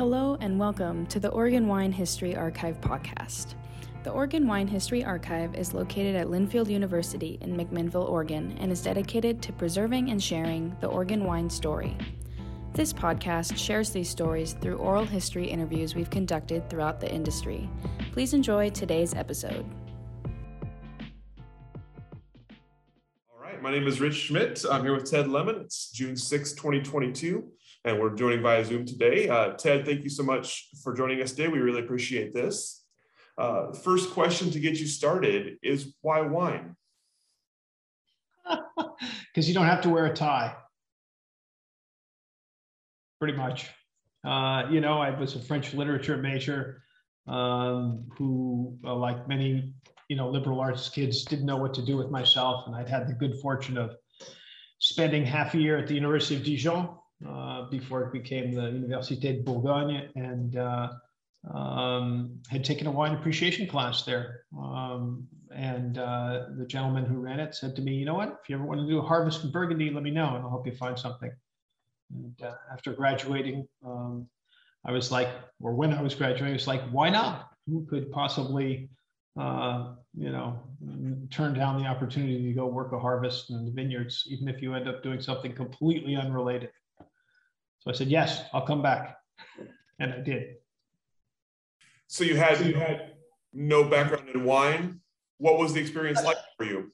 Hello and welcome to the Oregon Wine History Archive podcast. The Oregon Wine History Archive is located at Linfield University in McMinnville, Oregon, and is dedicated to preserving and sharing the Oregon wine story. This podcast shares these stories through oral history interviews we've conducted throughout the industry. Please enjoy today's episode. All right, my name is Rich Schmidt. I'm here with Ted Lemon. It's June 6, 2022, and we're joining via Zoom today. Uh, Ted, thank you so much for joining us today. We really appreciate this. Uh, first question to get you started is why wine? Because you don't have to wear a tie pretty much. Uh, you know, I was a French literature major um, who, uh, like many, you know, liberal arts kids, didn't know what to do with myself. And I'd had the good fortune of spending half a year at the University of Dijon uh, before it became the Université de Bourgogne and uh, um, had taken a wine appreciation class there. Um, and uh, the gentleman who ran it said to me, you know what, if you ever want to do a harvest in Burgundy, let me know and I'll help you find something. And after graduating, um, I was like, or when I was graduating, I was like, why not? Who could possibly, uh, you know, turn down the opportunity to go work a harvest in the vineyards, even if you end up doing something completely unrelated? So I said, yes, I'll come back. And I did. So you had you had no background in wine. What was the experience like for you?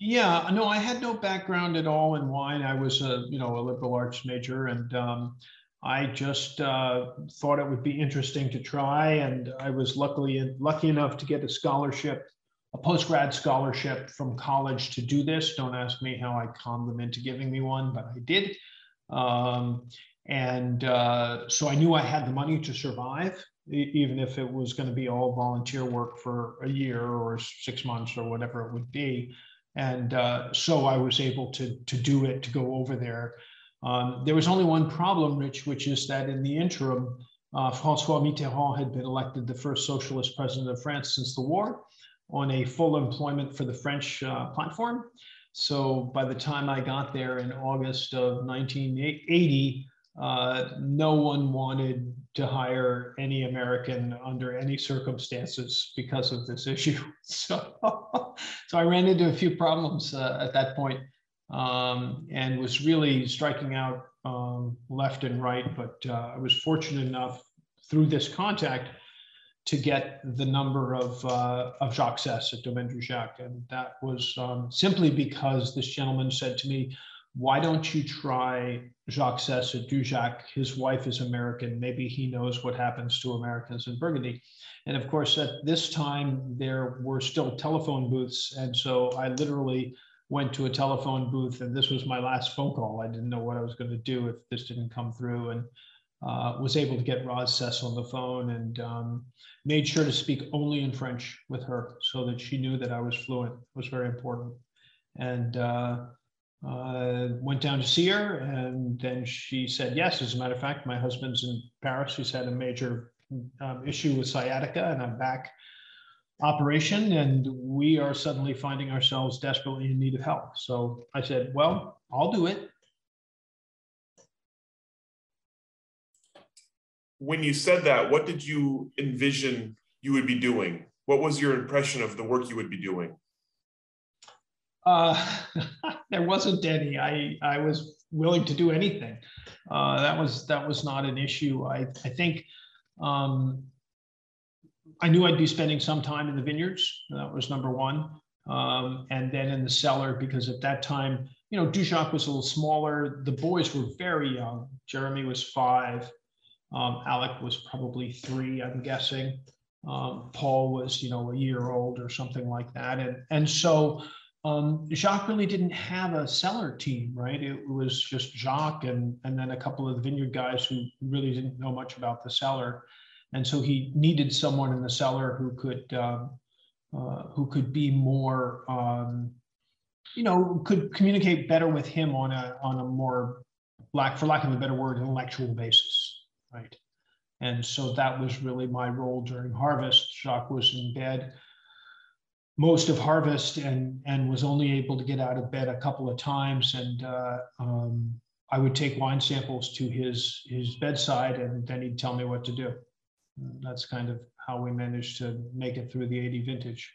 Yeah, no, I had no background at all in wine. I was a you know a liberal arts major, and um, I just uh, thought it would be interesting to try. And I was luckily lucky enough to get a scholarship, a post grad scholarship from college to do this. Don't ask me how I conned them into giving me one, but I did. Um, and uh, so I knew I had the money to survive, even if it was going to be all volunteer work for a year or six months or whatever it would be. And uh, so I was able to, to do it, to go over there. Um, there was only one problem, Rich, which is that in the interim, uh, Francois Mitterrand had been elected the first socialist president of France since the war on a full employment for the French uh, platform. So by the time I got there in August of 1980, uh, no one wanted to hire any American under any circumstances because of this issue. So, so I ran into a few problems uh, at that point, um, and was really striking out um, left and right. But uh, I was fortunate enough through this contact to get the number of, uh, of Jacques Seysses at Domaine Dujac. And that was um, simply because this gentleman said to me, why don't you try Jacques Seysses at Dujac? His wife is American. Maybe he knows what happens to Americans in Burgundy. And of course, at this time, there were still telephone booths. And so I literally went to a telephone booth, and this was my last phone call. I didn't know what I was going to do if this didn't come through. And uh, was able to get Roz Seysses on the phone and um, made sure to speak only in French with her so that she knew that I was fluent. It was very important. And uh, uh, went down to see her, and then she said yes. As a matter of fact, my husband's in Paris. He's had a major um, issue with sciatica, and I'm back operation, and we are suddenly finding ourselves desperately in need of help. So I said, "Well, I'll do it." When you said that, what did you envision you would be doing? What was your impression of the work you would be doing? Uh, there wasn't any. I I was willing to do anything. Uh, that was that was not an issue. I I think um, I knew I'd be spending some time in the vineyards. That was number one, um, and then in the cellar because at that time, you know, Dujac was a little smaller. The boys were very young. Jeremy was five. Um, Alec was probably three, I'm guessing. Um, Paul was, you know, a year old or something like that, and and so um, Jacques really didn't have a cellar team, right? It was just Jacques and, and then a couple of the vineyard guys who really didn't know much about the cellar. And so he needed someone in the cellar who could, um, uh, who could be more, um, you know, could communicate better with him on a, on a more, lack, for lack of a better word, intellectual basis, right? And so that was really my role during harvest. Jacques was in bed most of harvest and and was only able to get out of bed a couple of times and uh, um, I would take wine samples to his his bedside, and then he'd tell me what to do. And that's kind of how we managed to make it through the 80 vintage.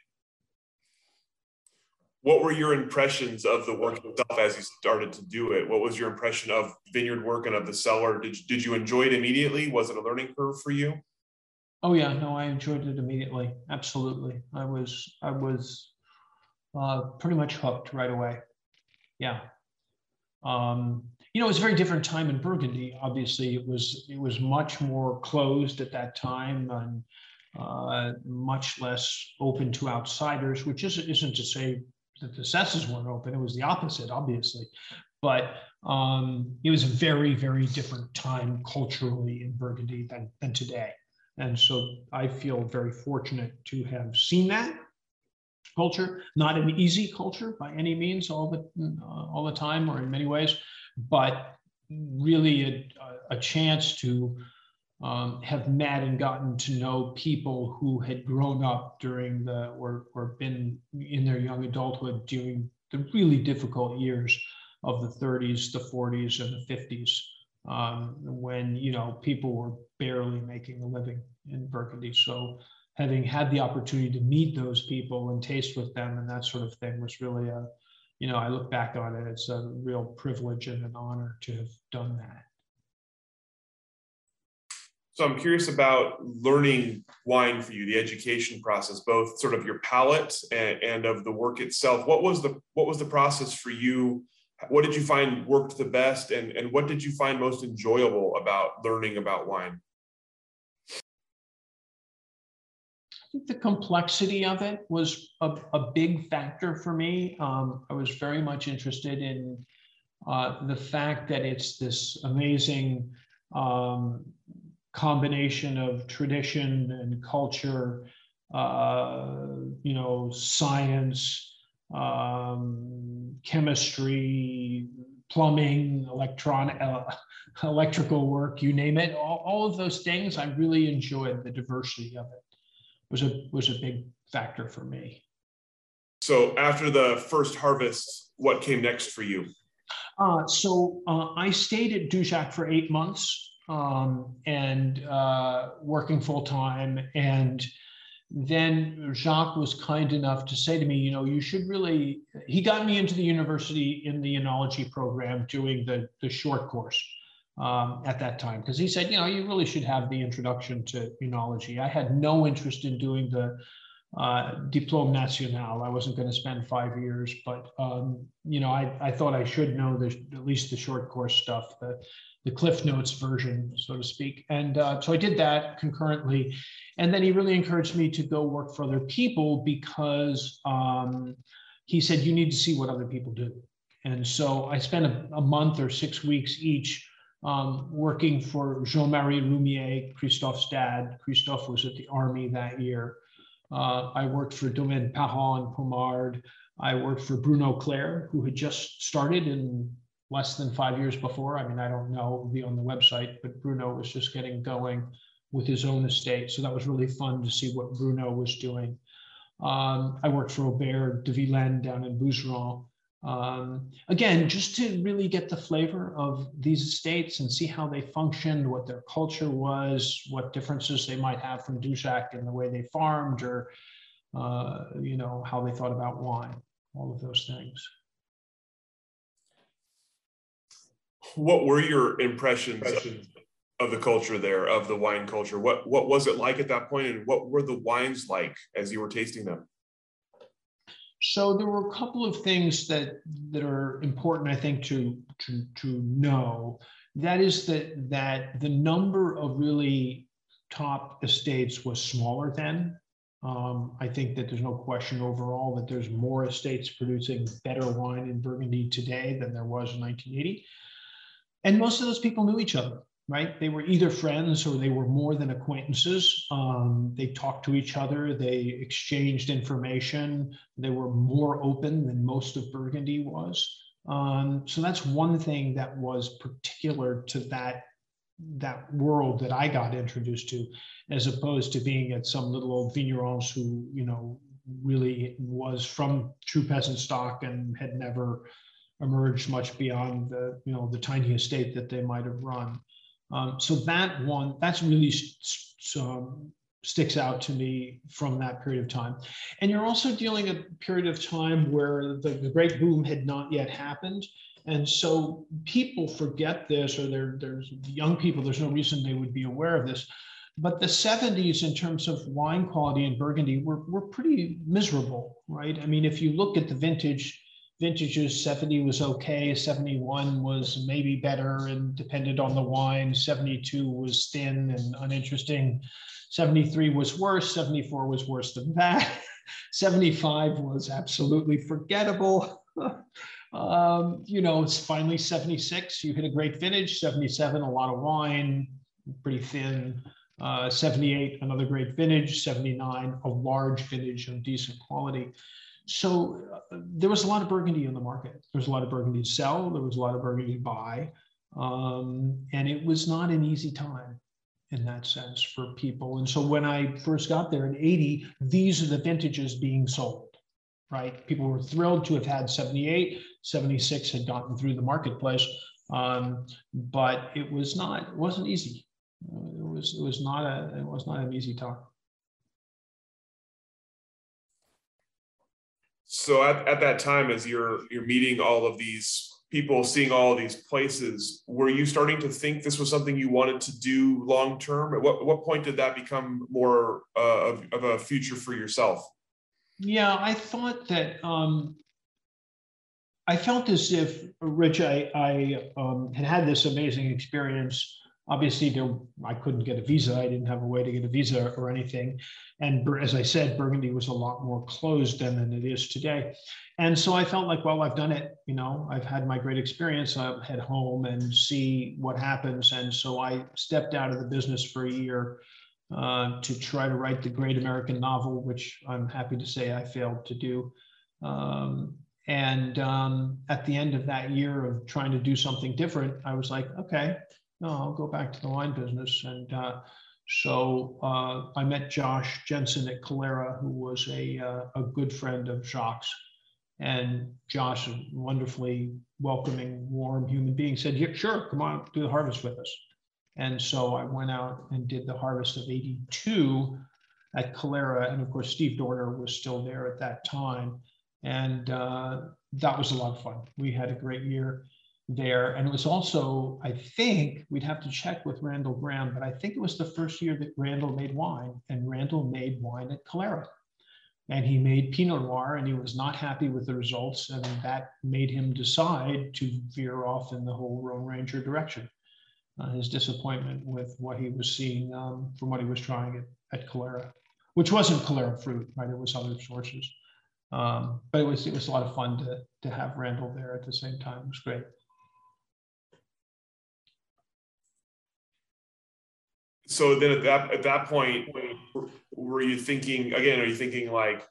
What were your impressions of the work itself as you started to do it? What was your impression of vineyard work and of the cellar? Did, did you enjoy it immediately? Was it a learning curve for you? Oh yeah, no, I enjoyed it immediately. Absolutely, I was I was uh, pretty much hooked right away. Yeah, um, you know, it was a very different time in Burgundy. Obviously, it was it was much more closed at that time and uh, much less open to outsiders. Which is, isn't to say that the Seysses weren't open. It was the opposite, obviously. But um, it was a very, very different time culturally in Burgundy than, than today. And so I feel very fortunate to have seen that culture, not an easy culture by any means all the, uh, all the time or in many ways, but really a, a chance to um, have met and gotten to know people who had grown up during the or, or been in their young adulthood during the really difficult years of the 30s, the 40s, and the 50s, um, when you know people were barely making a living in Burgundy. So having had the opportunity to meet those people and taste with them and that sort of thing was really a, you know, I look back on it, it's a real privilege and an honor to have done that. So I'm curious about learning wine for you, the education process, both sort of your palate and, and, of the work itself. What was the what was the process for you? What did you find worked the best, and and what did you find most enjoyable about learning about wine? I think the complexity of it was a, a big factor for me. Um, I was very much interested in uh, the fact that it's this amazing um, combination of tradition and culture, uh, you know, science, um, chemistry, plumbing, electronic, uh, electrical work, you name it. All, all of those things, I really enjoyed the diversity of it. Was a was a big factor for me. So after the first harvest, what came next for you? Uh, so uh, I stayed at Dujac for eight months um, and uh, working full time. And then Jacques was kind enough to say to me, you know, you should really, he got me into the university in the enology program doing the, the short course um, at that time. Because he said, you know, you really should have the introduction to enology. I had no interest in doing the uh, Diplôme National. I wasn't going to spend five years, but um, you know, I, I thought I should know the, at least the short course stuff, the the Cliff Notes version, so to speak. And uh, so I did that concurrently. And then he really encouraged me to go work for other people because um, he said, you need to see what other people do. And so I spent a, a month or six weeks each um, working for Jean Marie Roumier, Christophe's dad. Christophe was at the army that year. Uh, I worked for Domaine Parent and Pommard. I worked for Bruno Clair, who had just started in less than five years before. I mean, I don't know, be on the website, but Bruno was just getting going with his own estate. So that was really fun to see what Bruno was doing. Um, I worked for Aubert de Vilaine down in Bouzeron. Um, again, just to really get the flavor of these estates and see how they functioned, what their culture was, what differences they might have from Dujac in the way they farmed or, uh, you know, how they thought about wine, all of those things. What were your impressions of the culture there, of the wine culture? What what was it like at that point, and what were the wines like as you were tasting them? So there were a couple of things that that are important, I think, to to to know. That is that that the number of really top estates was smaller then. Um, I think that there's no question overall that there's more estates producing better wine in Burgundy today than there was in 1980. And most of those people knew each other, right? They were either friends or they were more than acquaintances. Um, they talked to each other, they exchanged information, they were more open than most of Burgundy was. Um, so that's one thing that was particular to that that world that I got introduced to, as opposed to being at some little old vignerons who, you know, really was from true peasant stock and had never emerged much beyond the you know the tiny estate that they might have run. Um, so that one that's really so sticks out to me from that period of time. And you're also dealing a period of time where the, the great boom had not yet happened. And so people forget this, or there's young people, there's no reason they would be aware of this. But the 70s, in terms of wine quality in Burgundy, were, were pretty miserable, right? I mean, if you look at the vintage, vintages, 70 was okay, 71 was maybe better and depended on the wine, 72 was thin and uninteresting, 73 was worse, 74 was worse than that, 75 was absolutely forgettable. um, you know, it's finally 76, you hit a great vintage, 77, a lot of wine, pretty thin. Uh, 78, another great vintage, 79, a large vintage of decent quality. So uh, there was a lot of Burgundy in the market. There was a lot of Burgundy to sell. There was a lot of Burgundy to buy. Um, and it was not an easy time in that sense for people. And so when I first got there in 80, these are the vintages being sold, right? People were thrilled to have had 78, 76 had gotten through the marketplace. Um, but it was not, it wasn't easy. It was, it was not a, it was not an easy time. So at, at that time, as you're you're meeting all of these people, seeing all these places, were you starting to think this was something you wanted to do long term? At what what point did that become more uh, of, of a future for yourself? Yeah, I thought that um, I felt as if Rich, I, I um, had had this amazing experience Obviously, there, I couldn't get a visa. I didn't have a way to get a visa or anything. And as I said, Burgundy was a lot more closed then than it is today. And so I felt like, well, I've done it. You know, I've had my great experience. I'll head home and see what happens. And so I stepped out of the business for a year uh, to try to write the great American novel, which I'm happy to say I failed to do. Um, and um, at the end of that year of trying to do something different, I was like, okay, no, I'll go back to the wine business. And uh, so uh, I met Josh Jensen at Calera, who was a, uh, a good friend of Jacques. And Josh, a wonderfully welcoming, warm human being, said, yeah, sure, come on, do the harvest with us. And so I went out and did the harvest of 82 at Calera. And of course, Steve Dorner was still there at that time. And uh, that was a lot of fun. We had a great year there. And it was also, I think, we'd have to check with Randall Grahm, but I think it was the first year that Randall made wine, and Randall made wine at Calera. And he made Pinot Noir, and he was not happy with the results, and that made him decide to veer off in the whole Rhone Ranger direction. Uh, his disappointment with what he was seeing um, from what he was trying at, at Calera, which wasn't Calera fruit, right? It was other sources. Um, but it was it was a lot of fun to to have Randall there at the same time. It was great. So then at that at that point were you thinking again are you thinking like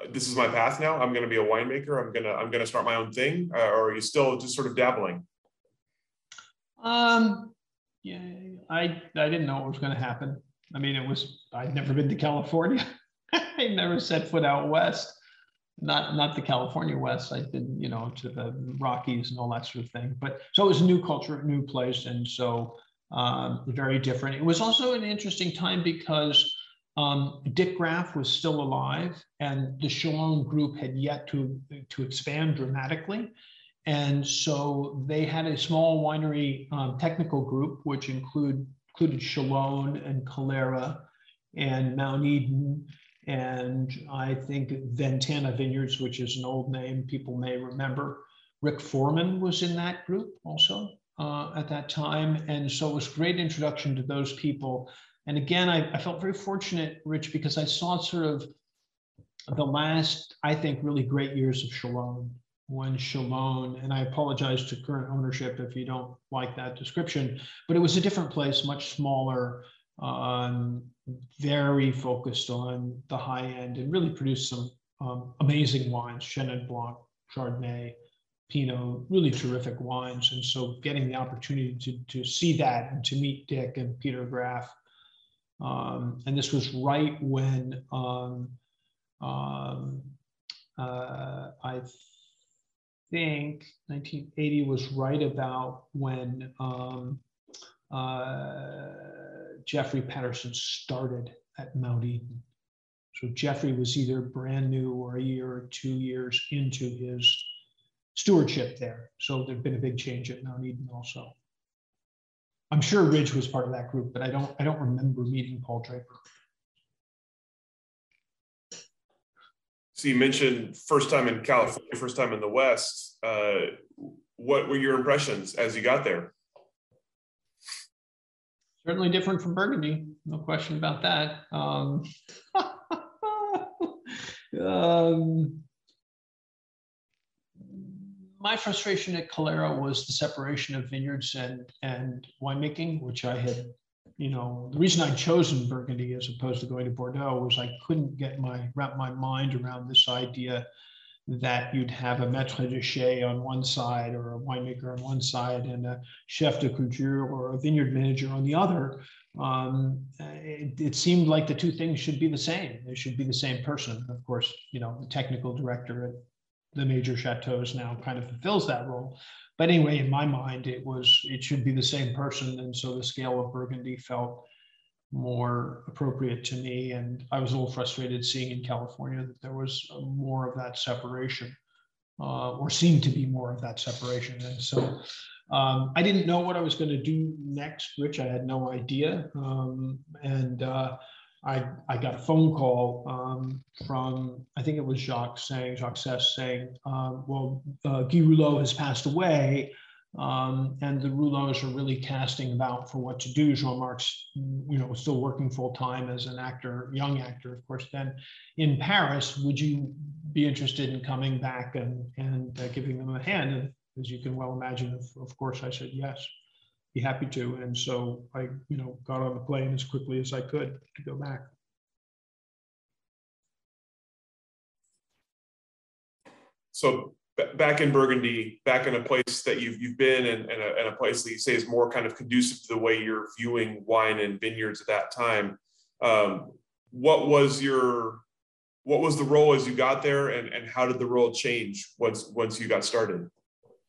uh, this is my path now? I'm going to be a winemaker. I'm going to i'm going to start my own thing? Uh, or are you still just sort of dabbling? Um yeah i i didn't know what was going to happen. I mean it was i'd never been to california. I never set foot out west. Not not the california west. I'd been you know to the rockies and all that sort of thing. But so it was a new culture new place. And so um, very different. It was also an interesting time because um, Dick Graff was still alive and the Chalone group had yet to, to expand dramatically. And so they had a small winery um, technical group, which include, included Chalone and Calera and Mount Eden and I think Ventana Vineyards, which is an old name people may remember. Ric Forman was in that group also uh, at that time. And so it was great introduction to those people. And again, I, I felt very fortunate, Rich, because I saw sort of the last, I think, really great years of Chalone when Chalone, and I apologize to current ownership if you don't like that description, but it was a different place, much smaller, um, very focused on the high end and really produced some um, amazing wines, Chenin Blanc, Chardonnay, Pinot, really terrific wines. And so getting the opportunity to, to see that and to meet Dick and Peter Graff. Um, and this was right when um, um, uh, I think 1980 was right about when um, uh, Jeffrey Patterson started at Mount Eden. So Jeffrey was either brand new or a year or two years into his stewardship there. So there's been a big change at Mount Eden also. I'm sure Ridge was part of that group, but I don't I don't remember meeting Paul Draper. So you mentioned first time in California, first time in the West. Uh, what were your impressions as you got there? Certainly different from Burgundy, no question about that. Um, um, my frustration at Calera was the separation of vineyards and and winemaking, which I had, you know, the reason I'd chosen Burgundy as opposed to going to Bordeaux was I couldn't get my wrap my mind around this idea that you'd have a maître de chai on one side or a winemaker on one side and a chef de culture or a vineyard manager on the other. Um, it, it, seemed like the two things should be the same. They should be the same person. Of course, you know, the technical director at the major chateaus now kind of fulfills that role. But anyway, in my mind, it was it should be the same person, and so the scale of Burgundy felt more appropriate to me. And I was a little frustrated seeing in California that there was more of that separation, uh, or seemed to be more of that separation. And so um, I didn't know what I was going to do next, Rich. I had no idea. Um, and uh, I, I got a phone call um, from, I think it was Jacques saying, Jacques Seysses saying, uh, well, uh, Guy Roulot has passed away. Um, and the Roulots are really casting about for what to do. Jean-Marc's, you know, still working full time as an actor, young actor, of course. Then in Paris, would you be interested in coming back and and uh, giving them a hand? And as you can well imagine, of, of course, I said yes, be happy to. And so I, you know, got on the plane as quickly as I could to go back. So back in Burgundy, back in a place that you've you've been and, and, a, and a place that you say is more kind of conducive to the way you're viewing wine and vineyards at that time. Um, what was your what was the role as you got there and, and how did the role change once once you got started?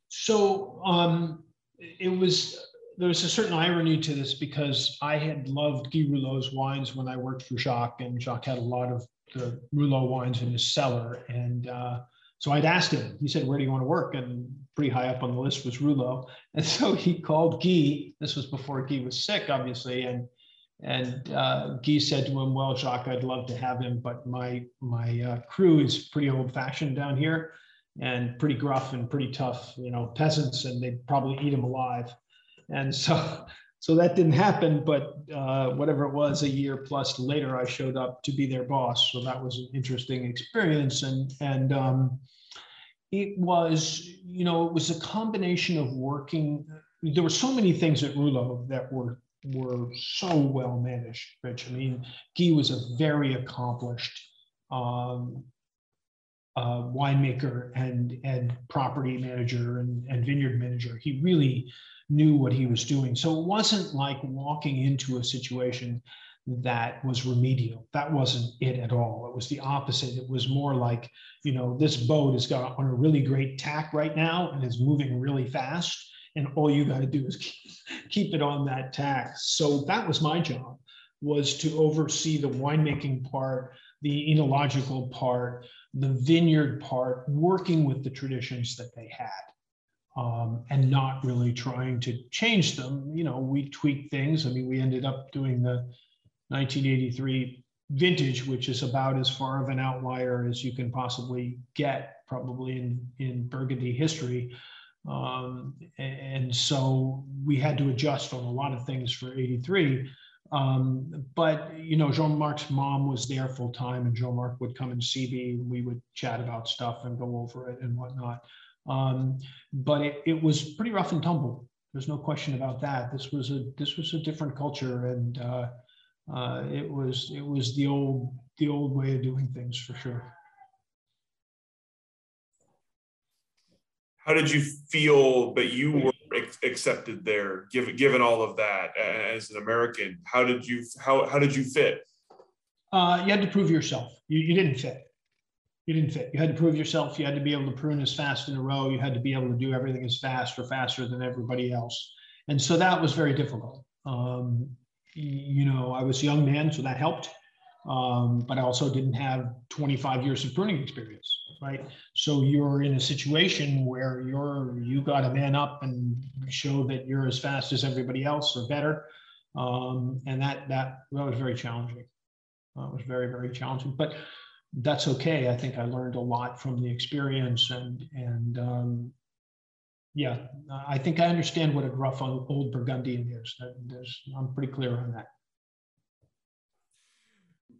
So um, it was there was a certain irony to this because I had loved Guy Roulot's wines when I worked for Jacques, and Jacques had a lot of the Roulot wines in his cellar. And uh, so I'd asked him, he said, Where do you want to work? And pretty high up on the list was Roulot. And so he called Guy. This was before Guy was sick, obviously. And and uh, Guy said to him, Well, Jacques, I'd love to have him, but my, my uh, crew is pretty old fashioned down here and pretty gruff and pretty tough, you know, peasants, and they'd probably eat him alive. And so so that didn't happen but uh, whatever it was a year plus later i showed up to be their boss. So that was an interesting experience. And and um, it was you know it was a combination of working there were so many things at Roulot that were were so well managed rich. I mean guy was a very accomplished um, uh, winemaker and and property manager and, and vineyard manager he really knew what he was doing. So it wasn't like walking into a situation that was remedial. That wasn't it at all. It was the opposite. It was more like, you know, this boat is got on a really great tack right now and is moving really fast. And all you got to do is keep, keep it on that tack. So that was my job, was to oversee the winemaking part, the enological part, the vineyard part, working with the traditions that they had um, and not really trying to change them. You know, we tweaked things. I mean, we ended up doing the 1983 vintage, which is about as far of an outlier as you can possibly get, probably in, in Burgundy history. Um, and so we had to adjust on a lot of things for 83. Um, but you know, Jean-Marc's mom was there full time, and Jean-Marc would come and see me. And we would chat about stuff and go over it and whatnot. Um, but it, it was pretty rough and tumble. There's no question about that. This was a this was a different culture, and uh, uh, it was it was the old the old way of doing things for sure. How did you feel that you were accepted there, given given all of that as an American? How did you how how did you fit? Uh, you had to prove yourself. You, you didn't fit. You didn't fit. You had to prove yourself. You had to be able to prune as fast in a row. You had to be able to do everything as fast or faster than everybody else. And so that was very difficult. Um, you know, I was a young man, so that helped. Um, but I also didn't have 25 years of pruning experience, right? So you're in a situation where you're you got to man up and show that you're as fast as everybody else or better, um, and that that that was very challenging. That was very very challenging, but that's okay. I think I learned a lot from the experience, and and um, yeah, I think I understand what a gruff old Burgundian is. There's, I'm pretty clear on that.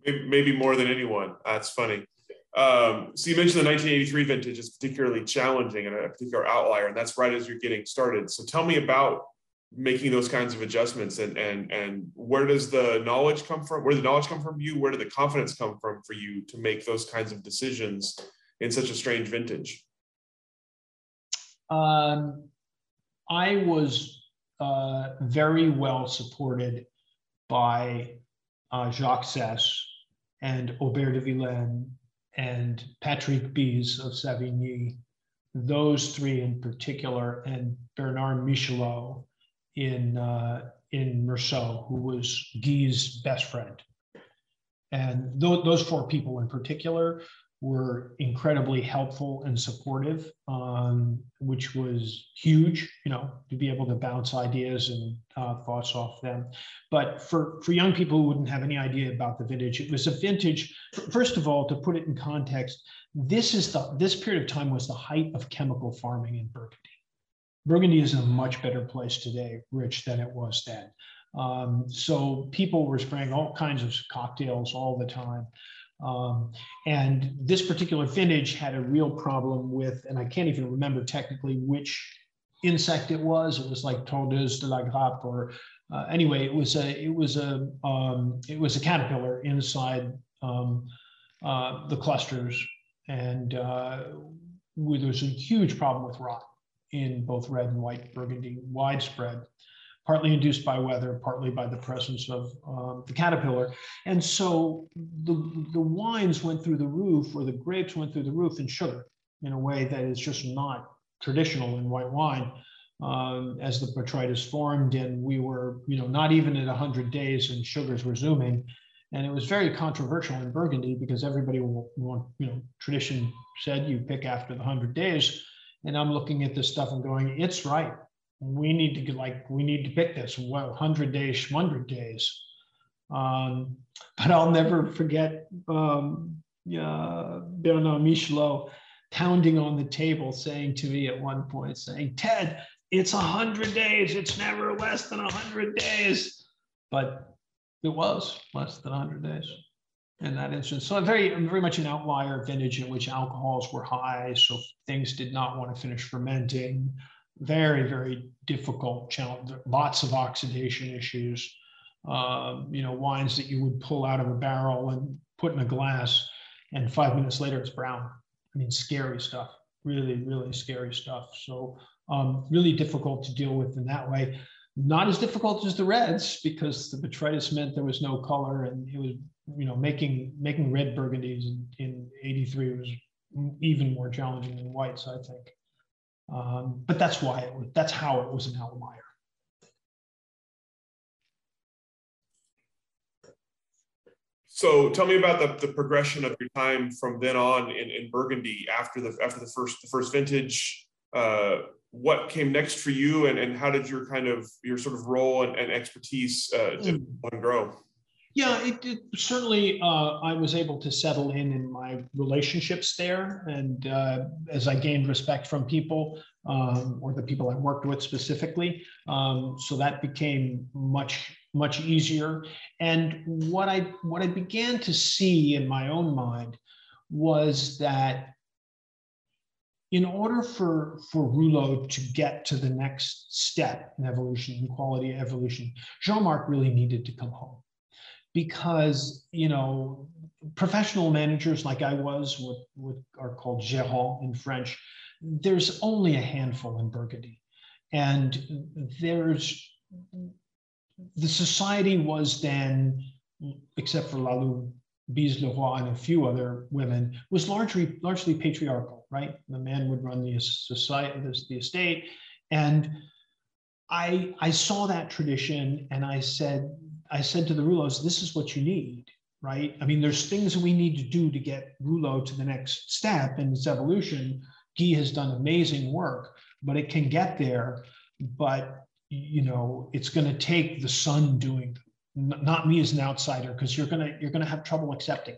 Maybe more than anyone. That's funny. Um, so you mentioned the 1983 vintage is particularly challenging and a particular outlier, and that's right as you're getting started. So tell me about making those kinds of adjustments and and and where does the knowledge come from? Where did the knowledge come from you? Where did the confidence come from for you to make those kinds of decisions in such a strange vintage? Um, I was uh, very well supported by uh, Jacques Seysses and Aubert de Vilaine and Patrick Bize of Savigny, those three in particular, and Bernard Michelot in, uh, in Meursault, who was Guy's best friend. And th- those four people in particular were incredibly helpful and supportive, um, which was huge, you know, to be able to bounce ideas and uh, thoughts off them. But for, for young people who wouldn't have any idea about the vintage, it was a vintage, first of all, to put it in context, this is the this period of time was the height of chemical farming in Burgundy. Burgundy is a much better place today, Rich, than it was then. Um, so people were spraying all kinds of cocktails all the time. Um, and this particular vintage had a real problem with, and I can't even remember technically which insect it was. It was like Tordeuse de la Grappe, or uh, anyway, it was a it was a um, it was a caterpillar inside um, uh, the clusters, and uh, there was a huge problem with rot in both red and white Burgundy, widespread partly induced by weather, partly by the presence of um, the caterpillar. And so the, the wines went through the roof, or the grapes went through the roof in sugar in a way that is just not traditional in white wine. Um, as the botrytis formed, and we were, you know, not even at 100 days, and sugars were zooming. And it was very controversial in Burgundy because everybody, will, want, you know, tradition said you pick after the 100 days. And I'm looking at this stuff and going, it's right we need to get like we need to pick this what 100 days 100 days. Um, but i'll never forget um, uh, bernard michelot pounding on the table saying to me at one point saying ted it's 100 days. It's never less than 100 days. But it was less than 100 days in that instance. So i'm very I'm very much an outlier vintage in which alcohols were high so things did not want to finish fermenting very, very difficult challenge. Lots of oxidation issues. Um, you know, wines that you would pull out of a barrel and put in a glass, and five minutes later it's brown. I mean, scary stuff. Really, really scary stuff. So, um, really difficult to deal with in that way. Not as difficult as the reds because the botrytis meant there was no color, and it was, you know, making making red burgundies in, in '83 was even more challenging than whites, I think. Um, but that's why it was, that's how it was an outlier. So tell me about the, the progression of your time from then on in, in Burgundy after the after the first the first vintage. Uh, what came next for you, and, and how did your kind of your sort of role and, and expertise uh, mm. grow? Yeah, it, it certainly. Uh, I was able to settle in in my relationships there, and uh, as I gained respect from people, um, or the people I worked with specifically, um, so that became much much easier. And what I what I began to see in my own mind was that in order for for Roulot to get to the next step in evolution, in quality evolution, Jean-Marc really needed to come home because you know professional managers like I was, what, what are called gérants in French, there's only a handful in Burgundy, and there's the society was then, except for Lalou, Bize Leroy and a few other women was largely largely patriarchal, right? The man would run the society, the estate, and I I saw that tradition, and I said I said to the Roulots, "This is what you need, right? I mean, there's things we need to do to get Roulot to the next step in its evolution. Guy has done amazing work, but it can get there. But you know, it's going to take the sun doing not me as an outsider because you're gonna you're gonna have trouble accepting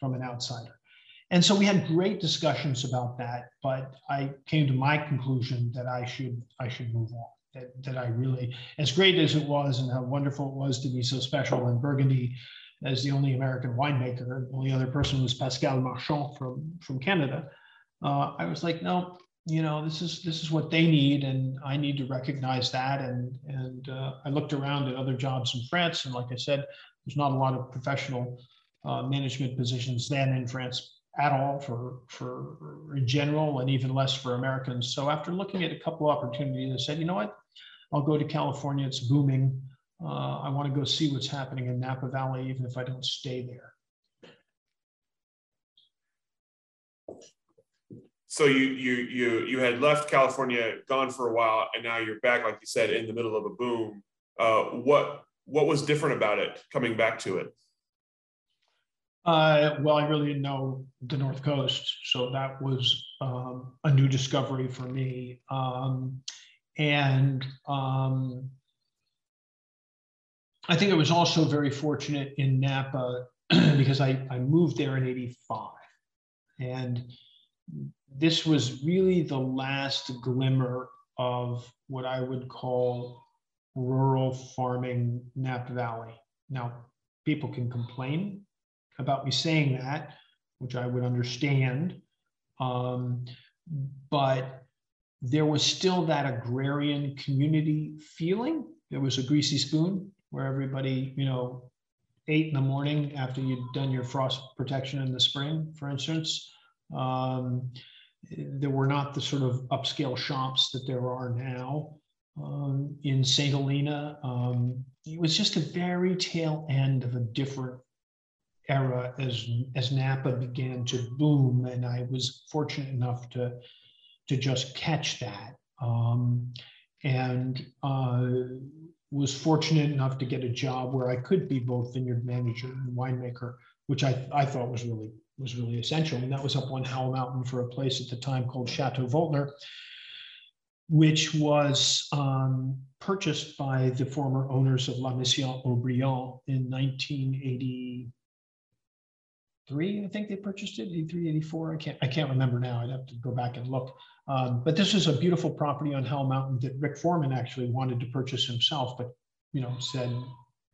from an outsider and so we had great discussions about that but i came to my conclusion that i should i should move on that, that i really as great as it was and how wonderful it was to be so special in burgundy as the only american winemaker the only other person was pascal marchand from from canada uh, i was like no you know this is this is what they need and i need to recognize that. And and uh, i looked around at other jobs in france and like i said there's not a lot of professional uh, management positions then in france at all for for in general and even less for americans. So after looking at a couple opportunities i said you know what i'll go to california it's booming uh, i want to go see what's happening in napa valley even if i don't stay there so you you you you had left California, gone for a while, and now you're back, like you said, in the middle of a boom. Uh, what what was different about it coming back to it? Uh, well, I really didn't know the North Coast, so that was um, a new discovery for me. Um, and um, I think I was also very fortunate in Napa because I, I moved there in 85. And this was really the last glimmer of what I would call rural farming Napa Valley. Now, people can complain about me saying that, which I would understand. Um, but there was still that agrarian community feeling. There was a greasy spoon where everybody, you know, ate in the morning after you'd done your frost protection in the spring, for instance. Um, there were not the sort of upscale shops that there are now um, in St. Helena. Um, it was just a very tail end of a different era as as Napa began to boom, and I was fortunate enough to to just catch that, um, and uh, was fortunate enough to get a job where I could be both vineyard manager and winemaker, which I I thought was really was really essential. And that was up on Howell Mountain for a place at the time called Chateau Woltner, which was um, purchased by the former owners of La Mission Haut-Brion in 1983. I think they purchased it, 83, 84. I can't, I can't remember now. I'd have to go back and look. Um, but this is a beautiful property on Howell Mountain that Ric Forman actually wanted to purchase himself, but you know, said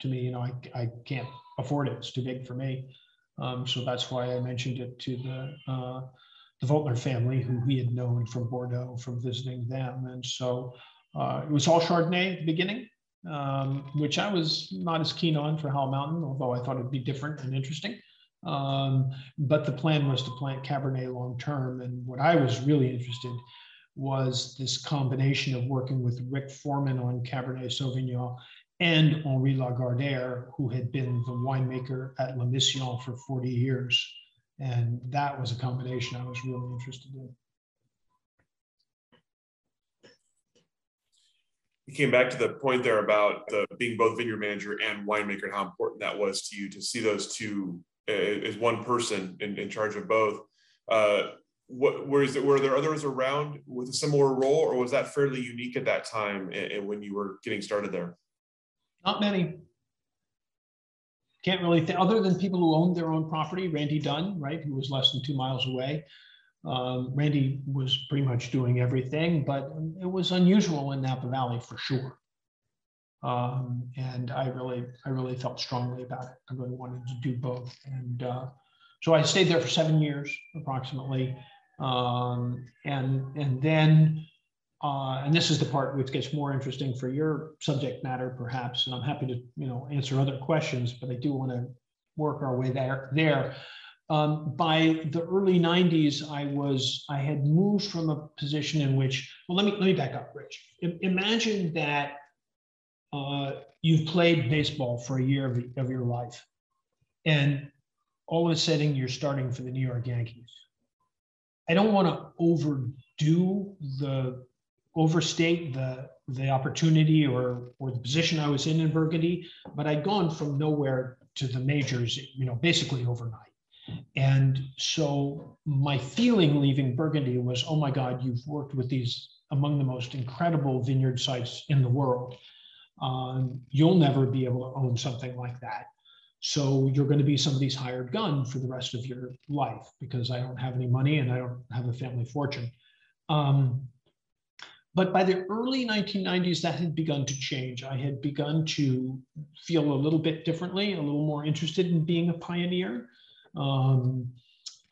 to me, you know, I, I can't afford it. It's too big for me. Um, so that's why I mentioned it to the uh, the Woltner family, who we had known from Bordeaux from visiting them. And so uh, it was all Chardonnay at the beginning, um, which I was not as keen on for Howell Mountain, although I thought it'd be different and interesting. Um, but the plan was to plant Cabernet long term. And what I was really interested was this combination of working with Ric Forman on Cabernet Sauvignon and Henri Lagardère, who had been the winemaker at La Mission for 40 years. And that was a combination I was really interested in. You came back to the point there about the, being both vineyard manager and winemaker and how important that was to you to see those two as one person in, in charge of both. Uh, what were, it, were there others around with a similar role, or was that fairly unique at that time and, when you were getting started there? Not many. Can't really other than people who owned their own property, Randy Dunn, right, who was less than two miles away. Um, Randy was pretty much doing everything, but it was unusual in Napa Valley for sure. Um, and I really, I really felt strongly about it. I really wanted to do both, and uh, so I stayed there for seven years approximately, um, and and then uh, and this is the part which gets more interesting for your subject matter, perhaps. And I'm happy to, you know, answer other questions, but I do want to work our way there. There, um, by the early '90s, I was I had moved from a position in which, well, let me let me back up, Rich. I, imagine that uh, you've played baseball for a year of, of your life, and all of a sudden you're starting for the New York Yankees. I don't want to overdo the overstate the the opportunity or or the position I was in in Burgundy, but I'd gone from nowhere to the majors, you know, basically overnight. And so my feeling leaving Burgundy was, oh my God, you've worked with these among the most incredible vineyard sites in the world. Um, you'll never be able to own something like that. So you're going to be somebody's hired gun for the rest of your life because I don't have any money and I don't have a family fortune. Um, but by the early 1990s, that had begun to change. I had begun to feel a little bit differently, a little more interested in being a pioneer. Um,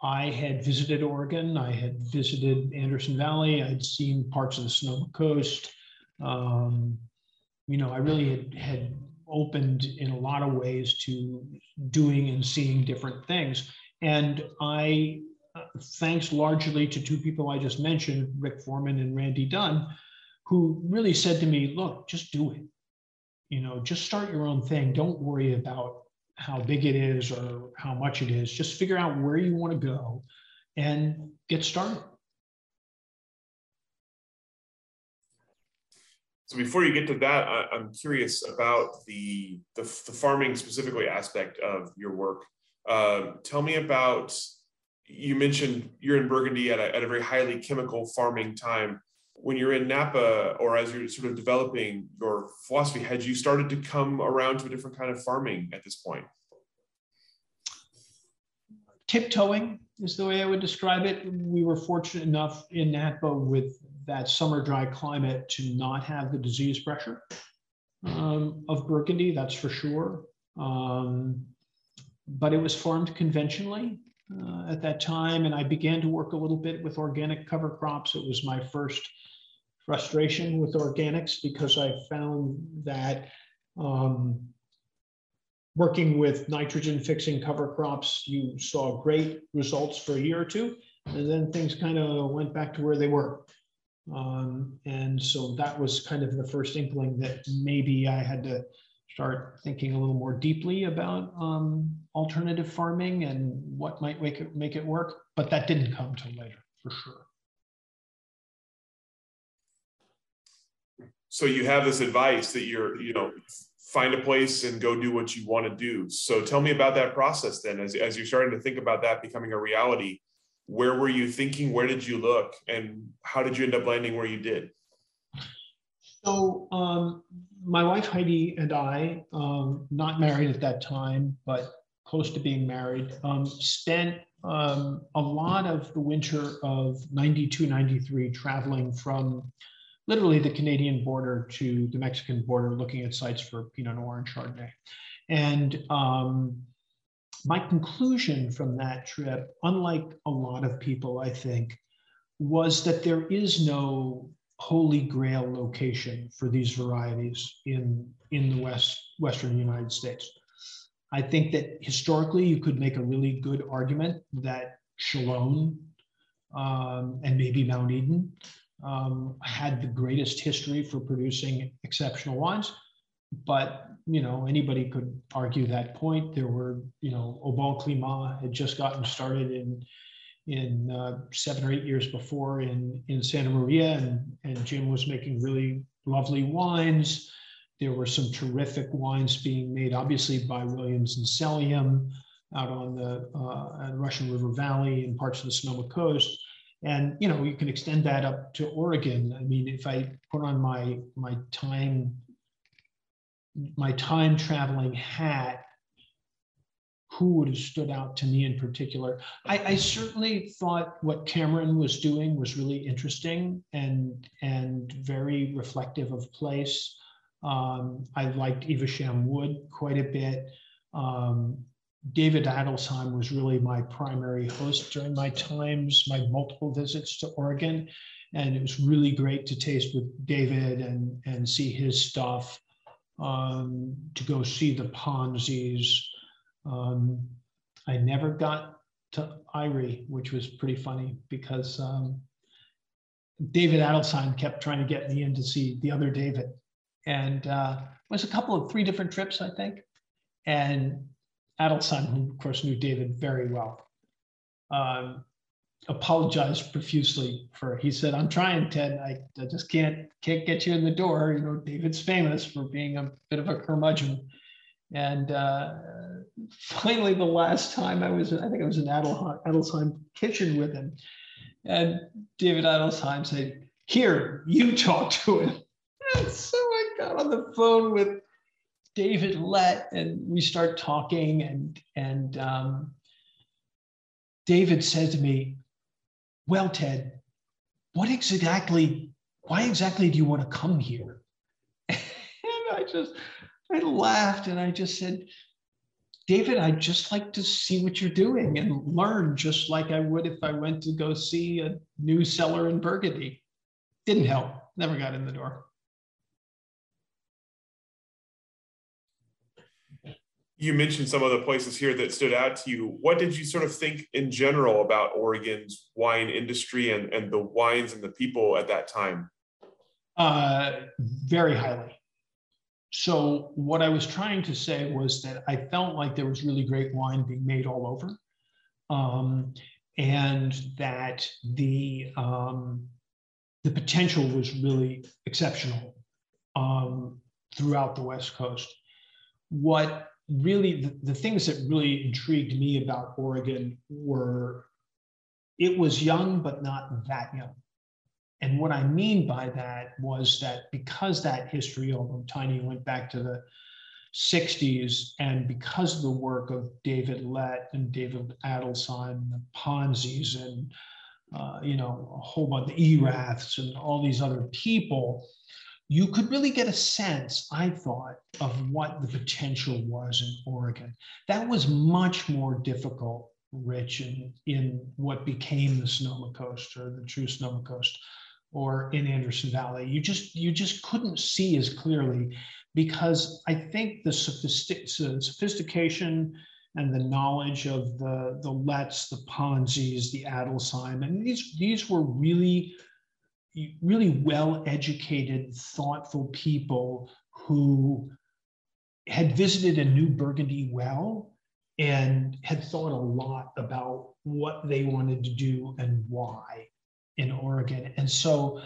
I had visited Oregon, I had visited Anderson Valley, I'd seen parts of the Sonoma Coast. Um, you know, I really had, had opened in a lot of ways to doing and seeing different things. And I thanks largely to two people I just mentioned, Ric Forman and Randy Dunn, who really said to me, look, just do it. You know, just start your own thing. Don't worry about how big it is or how much it is. Just figure out where you want to go and get started. So before you get to that, I, am curious about the, the, the farming specifically aspect of your work. Uh, tell me about you mentioned you're in Burgundy at a, at a very highly chemical farming time. When you're in Napa, or as you're sort of developing your philosophy, had you started to come around to a different kind of farming at this point? Tiptoeing is the way I would describe it. We were fortunate enough in Napa with that summer dry climate to not have the disease pressure um, of Burgundy, that's for sure. Um, but it was farmed conventionally uh, at that time, and I began to work a little bit with organic cover crops. It was my first frustration with organics because I found that um, working with nitrogen fixing cover crops, you saw great results for a year or two, and then things kind of went back to where they were. Um, and so that was kind of the first inkling that maybe I had to start thinking a little more deeply about um, alternative farming and what might make it make it work. But that didn't come till later, for sure. So you have this advice that you're, you know, find a place and go do what you want to do. So tell me about that process then, as as you're starting to think about that becoming a reality. Where were you thinking? Where did you look? And how did you end up landing where you did? So um, my wife Heidi and I, um, not married at that time, but close to being married, um, spent um, a lot of the winter of 92, 93 traveling from literally the Canadian border to the Mexican border, looking at sites for Pinot Noir and Chardonnay. And um, my conclusion from that trip, unlike a lot of people, I think, was that there is no holy grail location for these varieties in, in the West, Western United States. I think that historically you could make a really good argument that Chalone um, and maybe Mount Eden um, had the greatest history for producing exceptional wines. But you know anybody could argue that point. There were you know Au Bon Climat had just gotten started in in uh, seven or eight years before in, in Santa Maria, and, and Jim was making really lovely wines. There were some terrific wines being made, obviously by Williams and Selyem out on the uh, Russian River Valley and parts of the Sonoma Coast. And you know, you can extend that up to Oregon. I mean, if I put on my my time my time traveling hat who would have stood out to me in particular. I, I, certainly thought what Cameron was doing was really interesting and and very reflective of place. Um, I liked Evesham Wood quite a bit. Um, David Adelsheim was really my primary host during my times, my multiple visits to Oregon. And it was really great to taste with David and, and see his stuff, um, to go see the Ponzi's, um, I never got to Eyrie, which was pretty funny because um, David Adelsheim kept trying to get me in to see the other David. And uh, it was a couple of three different trips, I think. And Adelsheim, who of course knew David very well, um, apologized profusely for. He said, "I'm trying, Ted. I, I just can't can't get you in the door. You know, David's famous for being a bit of a curmudgeon." And uh, finally, the last time I was, I think I was in Adel, Adelsheim kitchen with him, and David Adelsheim said, "Here, you talk to him." And so I got on the phone with David Lett, and we start talking, and and um, David said to me, "Well, Ted, what exactly? Why exactly do you want to come here?" and I just I laughed and I just said, David, I'd just like to see what you're doing and learn just like I would if I went to go see a new cellar in Burgundy. Didn't help, never got in the door. You mentioned some of the places here that stood out to you. What did you sort of think in general about Oregon's wine industry and, and the wines and the people at that time? Uh, very highly so what I was trying to say was that I felt like there was really great wine being made all over, um, and that the um, the potential was really exceptional um, throughout the West Coast. What really the, the things that really intrigued me about Oregon were it was young but not that young. And what I mean by that was that because that history, although tiny, went back to the 60s, and because of the work of David Lett and David Adelsheim, the Ponzis, and uh, you know a whole bunch of Eraths and all these other people, you could really get a sense, I thought, of what the potential was in Oregon. That was much more difficult, Rich, in, in what became the Sonoma Coast or the true Sonoma Coast or in Anderson Valley. You just you just couldn't see as clearly because I think the sophistication and the knowledge of the the Letts, the Ponzis, the Adelsheim, and these these were really really well educated, thoughtful people who had visited a new Burgundy well and had thought a lot about what they wanted to do and why in Oregon. And so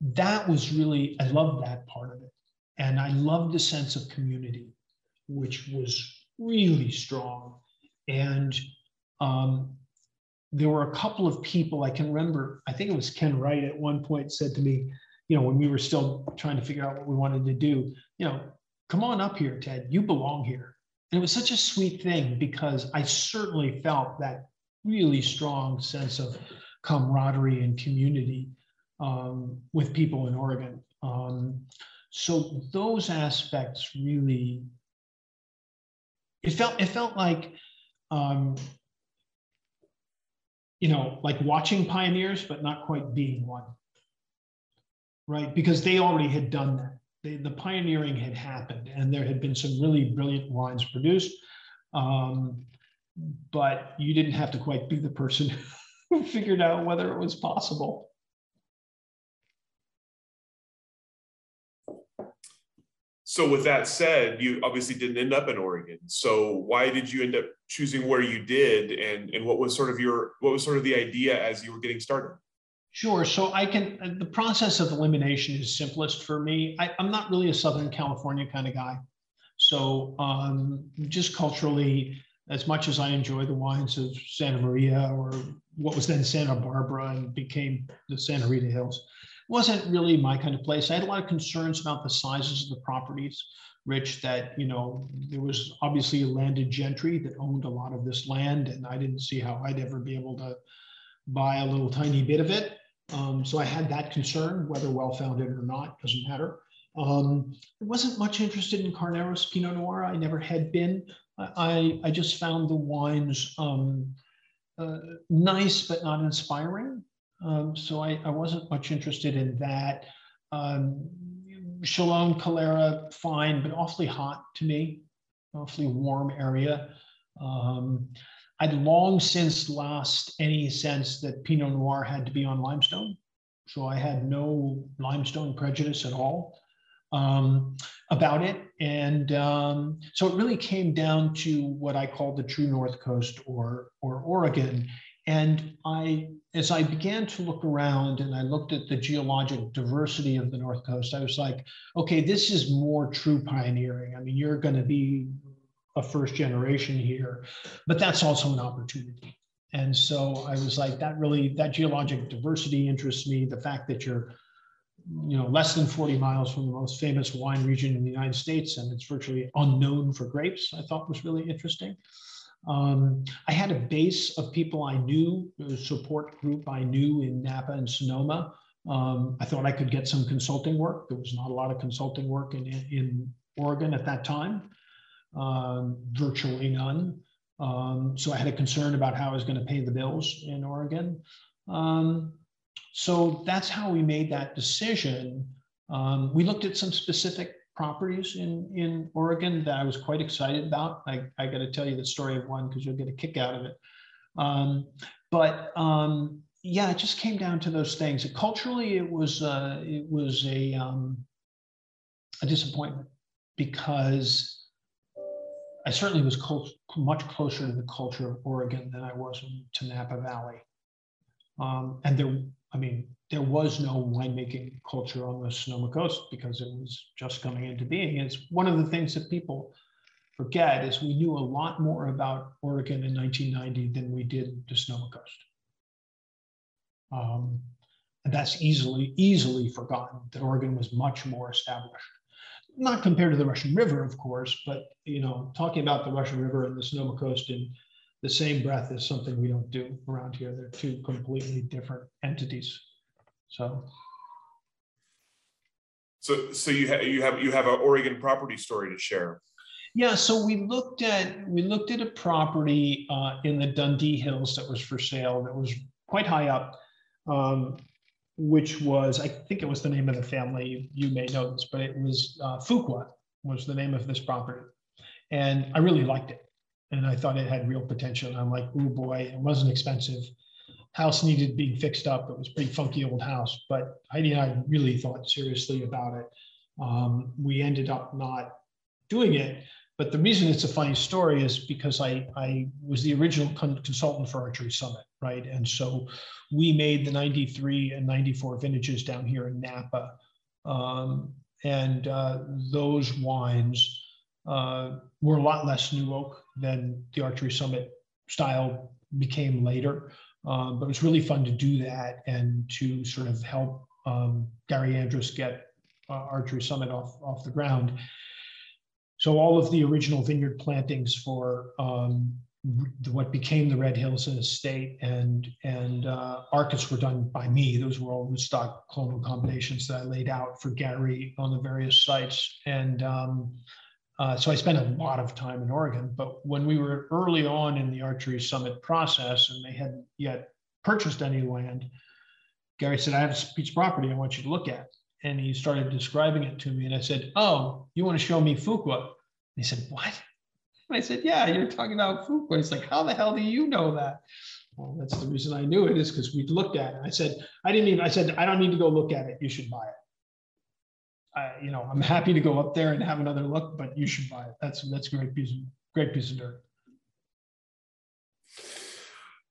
that was really, I loved that part of it. And I loved the sense of community, which was really strong. And um, there were a couple of people I can remember, I think it was Ken Wright at one point said to me, you know, when we were still trying to figure out what we wanted to do, you know, come on up here, Ted, you belong here. And it was such a sweet thing because I certainly felt that really strong sense of camaraderie and community um, with people in Oregon. Um, so those aspects really, it felt it felt like, um, you know, like watching pioneers, but not quite being one. Right, because they already had done that. They, the pioneering had happened, and there had been some really brilliant wines produced. Um, but you didn't have to quite be the person who figured out whether it was possible. So, with that said, you obviously didn't end up in Oregon. So, why did you end up choosing where you did, and and what was sort of your what was sort of the idea as you were getting started? Sure. So I can the process of elimination is simplest for me. I, am not really a Southern California kind of guy. So um, just culturally, as much as I enjoy the wines of Santa Maria or what was then Santa Barbara and became the Santa Rita Hills, wasn't really my kind of place. I had a lot of concerns about the sizes of the properties, Rich, that, you know, there was obviously a landed gentry that owned a lot of this land, and I didn't see how I'd ever be able to buy a little tiny bit of it. Um, so I had that concern, whether well founded or not, doesn't matter. Um, I wasn't much interested in Carneros Pinot Noir. I never had been. I, I just found the wines um, uh, nice, but not inspiring. Um, so I, I wasn't much interested in that. Um, Chalone Calera, fine, but awfully hot to me, awfully warm area. Um, I'd long since lost any sense that Pinot Noir had to be on limestone. So I had no limestone prejudice at all um, about it. And um, so it really came down to what I call the true North Coast or, or Oregon. And I, as I began to look around and I looked at the geologic diversity of the North Coast, I was like, okay, this is more true pioneering. I mean, you're going to be a first generation here, but that's also an opportunity. And so I was like, that really, that geologic diversity interests me. The fact that you're, you know, less than 40 miles from the most famous wine region in the United States, and it's virtually unknown for grapes, I thought was really interesting. Um, I had a base of people I knew, a support group I knew in Napa and Sonoma. Um, I thought I could get some consulting work. There was not a lot of consulting work in, in Oregon at that time, um, virtually none. Um, so I had a concern about how I was going to pay the bills in Oregon. Um, so that's how we made that decision. Um, we looked at some specific properties in, in Oregon that I was quite excited about. I, I got to tell you the story of one because you'll get a kick out of it. Um, but um, yeah, it just came down to those things. Culturally, it was uh, it was a um, a disappointment because I certainly was close, much closer to the culture of Oregon than I was to Napa Valley. Um, and there, I mean, there was no winemaking culture on the Sonoma Coast because it was just coming into being. It's one of the things that people forget is we knew a lot more about Oregon in 1990 than we did the Sonoma Coast. Um, and that's easily, easily forgotten that Oregon was much more established not compared to the Russian River, of course, but you know, talking about the Russian River and the Sonoma Coast in the same breath is something we don't do around here. They're two completely different entities. So. So, so you have you have you have an Oregon property story to share. Yeah, so we looked at we looked at a property uh, in the Dundee Hills that was for sale that was quite high up. Um, which was, I think it was the name of the family, you may know this, but it was uh, Fuqua was the name of this property. And I really liked it. And I thought it had real potential. And I'm like, oh boy, it wasn't expensive. House needed being fixed up. It was a pretty funky old house, but Heidi and I really thought seriously about it. Um, we ended up not doing it, but the reason it's a funny story is because I, I was the original con- consultant for Archery Summit, right? And so we made the 93 and 94 vintages down here in Napa. Um, and uh, those wines uh, were a lot less new oak than the Archery Summit style became later. Um, but it was really fun to do that and to sort of help um, Gary Andrus get uh, Archery Summit off, off the ground. So all of the original vineyard plantings for um, what became the Red Hills Estate and and uh, Arcus were done by me. Those were all rootstock clonal combinations that I laid out for Gary on the various sites. And um, uh, so I spent a lot of time in Oregon. But when we were early on in the Archery Summit process and they hadn't yet purchased any land, Gary said, I have a piece of property I want you to look at. And he started describing it to me. And I said, Oh, you want to show me Fuqua? he said, What? And I said, Yeah, you're talking about Fuqua. He's like, How the hell do you know that? Well, that's the reason I knew it is because we'd looked at it. I said, I didn't even, I said, I don't need to go look at it. You should buy it. I, you know, I'm happy to go up there and have another look, but you should buy it. That's that's a great piece of great piece of dirt.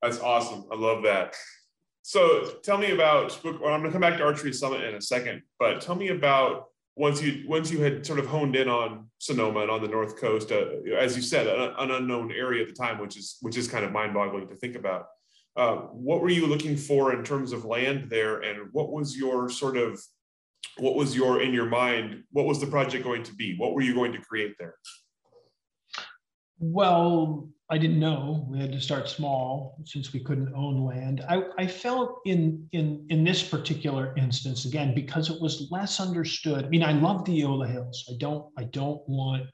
That's awesome. I love that. So tell me about. I'm going to come back to Archery Summit in a second, but tell me about once you once you had sort of honed in on Sonoma and on the North Coast, uh, as you said, an, an, unknown area at the time, which is which is kind of mind-boggling to think about. Uh, what were you looking for in terms of land there, and what was your sort of what was your in your mind? What was the project going to be? What were you going to create there? Well, I didn't know. We had to start small since we couldn't own land. I, I felt in in in this particular instance again because it was less understood. I mean, I love the Eola Hills. I don't I don't want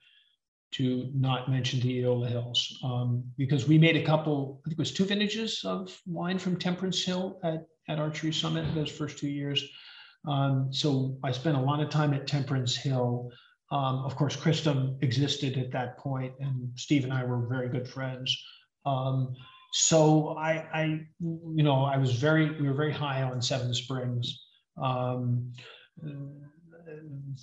to not mention the Eola Hills um, because we made a couple. I think it was two vintages of wine from Temperance Hill at at Archery Summit those first two years. Um, so I spent a lot of time at Temperance Hill. Um, of course, Cristom existed at that point, and Steve and I were very good friends. Um, so I, I, you know, I was very, we were very high on Seven Springs. Um,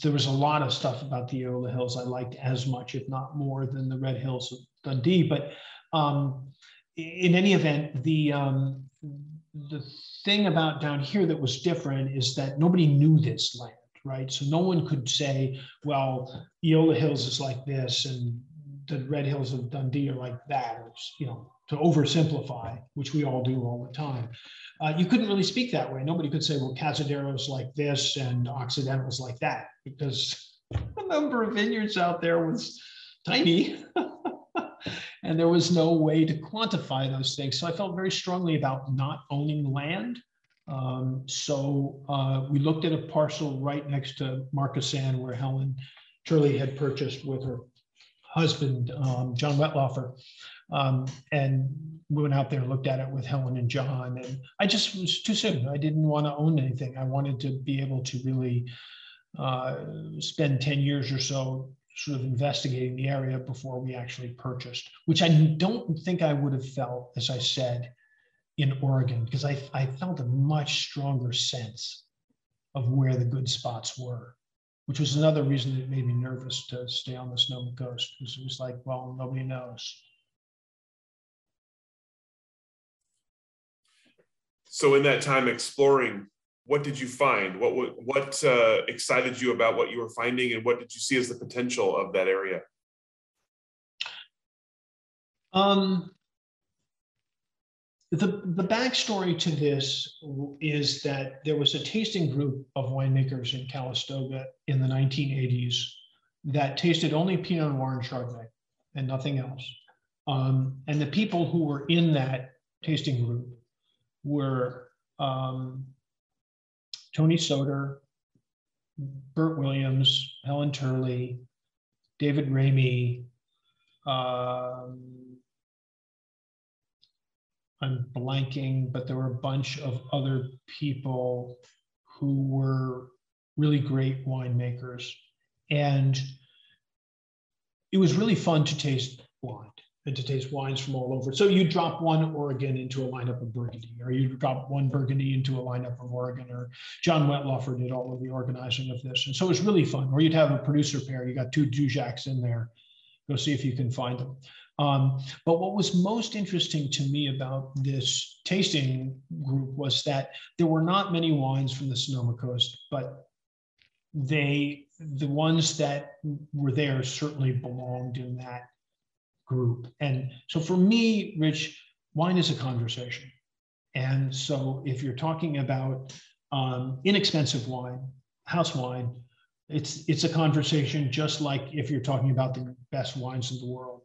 there was a lot of stuff about the Eola Hills I liked as much, if not more, than the Red Hills of Dundee. But um, in any event, the um, the thing about down here that was different is that nobody knew this land, right? So no one could say, well, Eola Hills is like this, and the Red Hills of Dundee are like that, or you know, to oversimplify, which we all do all the time. Uh, you couldn't really speak that way. Nobody could say, well, Cazadero's like this and Occidental's like that, because the number of vineyards out there was tiny. and there was no way to quantify those things. So I felt very strongly about not owning land. Um, so uh, we looked at a parcel right next to Marcassin where Helen Turley had purchased with her husband, um, John Wetlaufer. Um, and we went out there and looked at it with Helen and John. And I just was too soon. I didn't want to own anything. I wanted to be able to really uh, spend 10 years or so sort of investigating the area before we actually purchased, which I don't think I would have felt, as I said, in Oregon, because I, I felt a much stronger sense of where the good spots were which was another reason that made me nervous to stay on the Sonoma coast because it was like, well, nobody knows. So in that time exploring, what did you find? What what uh, excited you about what you were finding, and what did you see as the potential of that area? Um, the, the backstory to this is that there was a tasting group of winemakers in Calistoga in the 1980s that tasted only Pinot Noir and Chardonnay and nothing else. Um, and the people who were in that tasting group were um, Tony Soter, Burt Williams, Helen Turley, David Ramey, um, I'm blanking, but there were a bunch of other people who were really great winemakers. And it was really fun to taste and to taste wines from all over. So you drop one Oregon into a lineup of Burgundy, or you drop one Burgundy into a lineup of Oregon, or John Wetlaufer did all of the organizing of this. And so it was really fun. Or you'd have a producer pair, you got two Dujacs in there. Go see if you can find them. Um, but what was most interesting to me about this tasting group was that there were not many wines from the Sonoma Coast, but they, the ones that were there certainly belonged in that group. And so for me, Rich, wine is a conversation. And so if you're talking about um, inexpensive wine, house wine, it's it's a conversation just like if you're talking about the best wines in the world.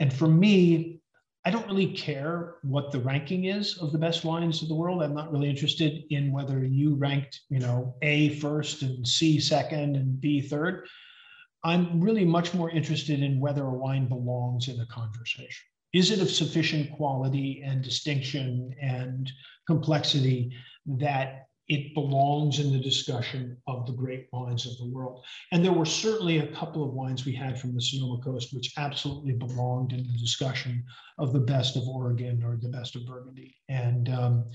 And for me, I don't really care what the ranking is of the best wines of the world. I'm not really interested in whether you ranked, you know, A first and C second and B third. I'm really much more interested in whether a wine belongs in a conversation. Is it of sufficient quality and distinction and complexity that it belongs in the discussion of the great wines of the world. And there were certainly a couple of wines we had from the Sonoma Coast which absolutely belonged in the discussion of the best of Oregon or the best of Burgundy. And um,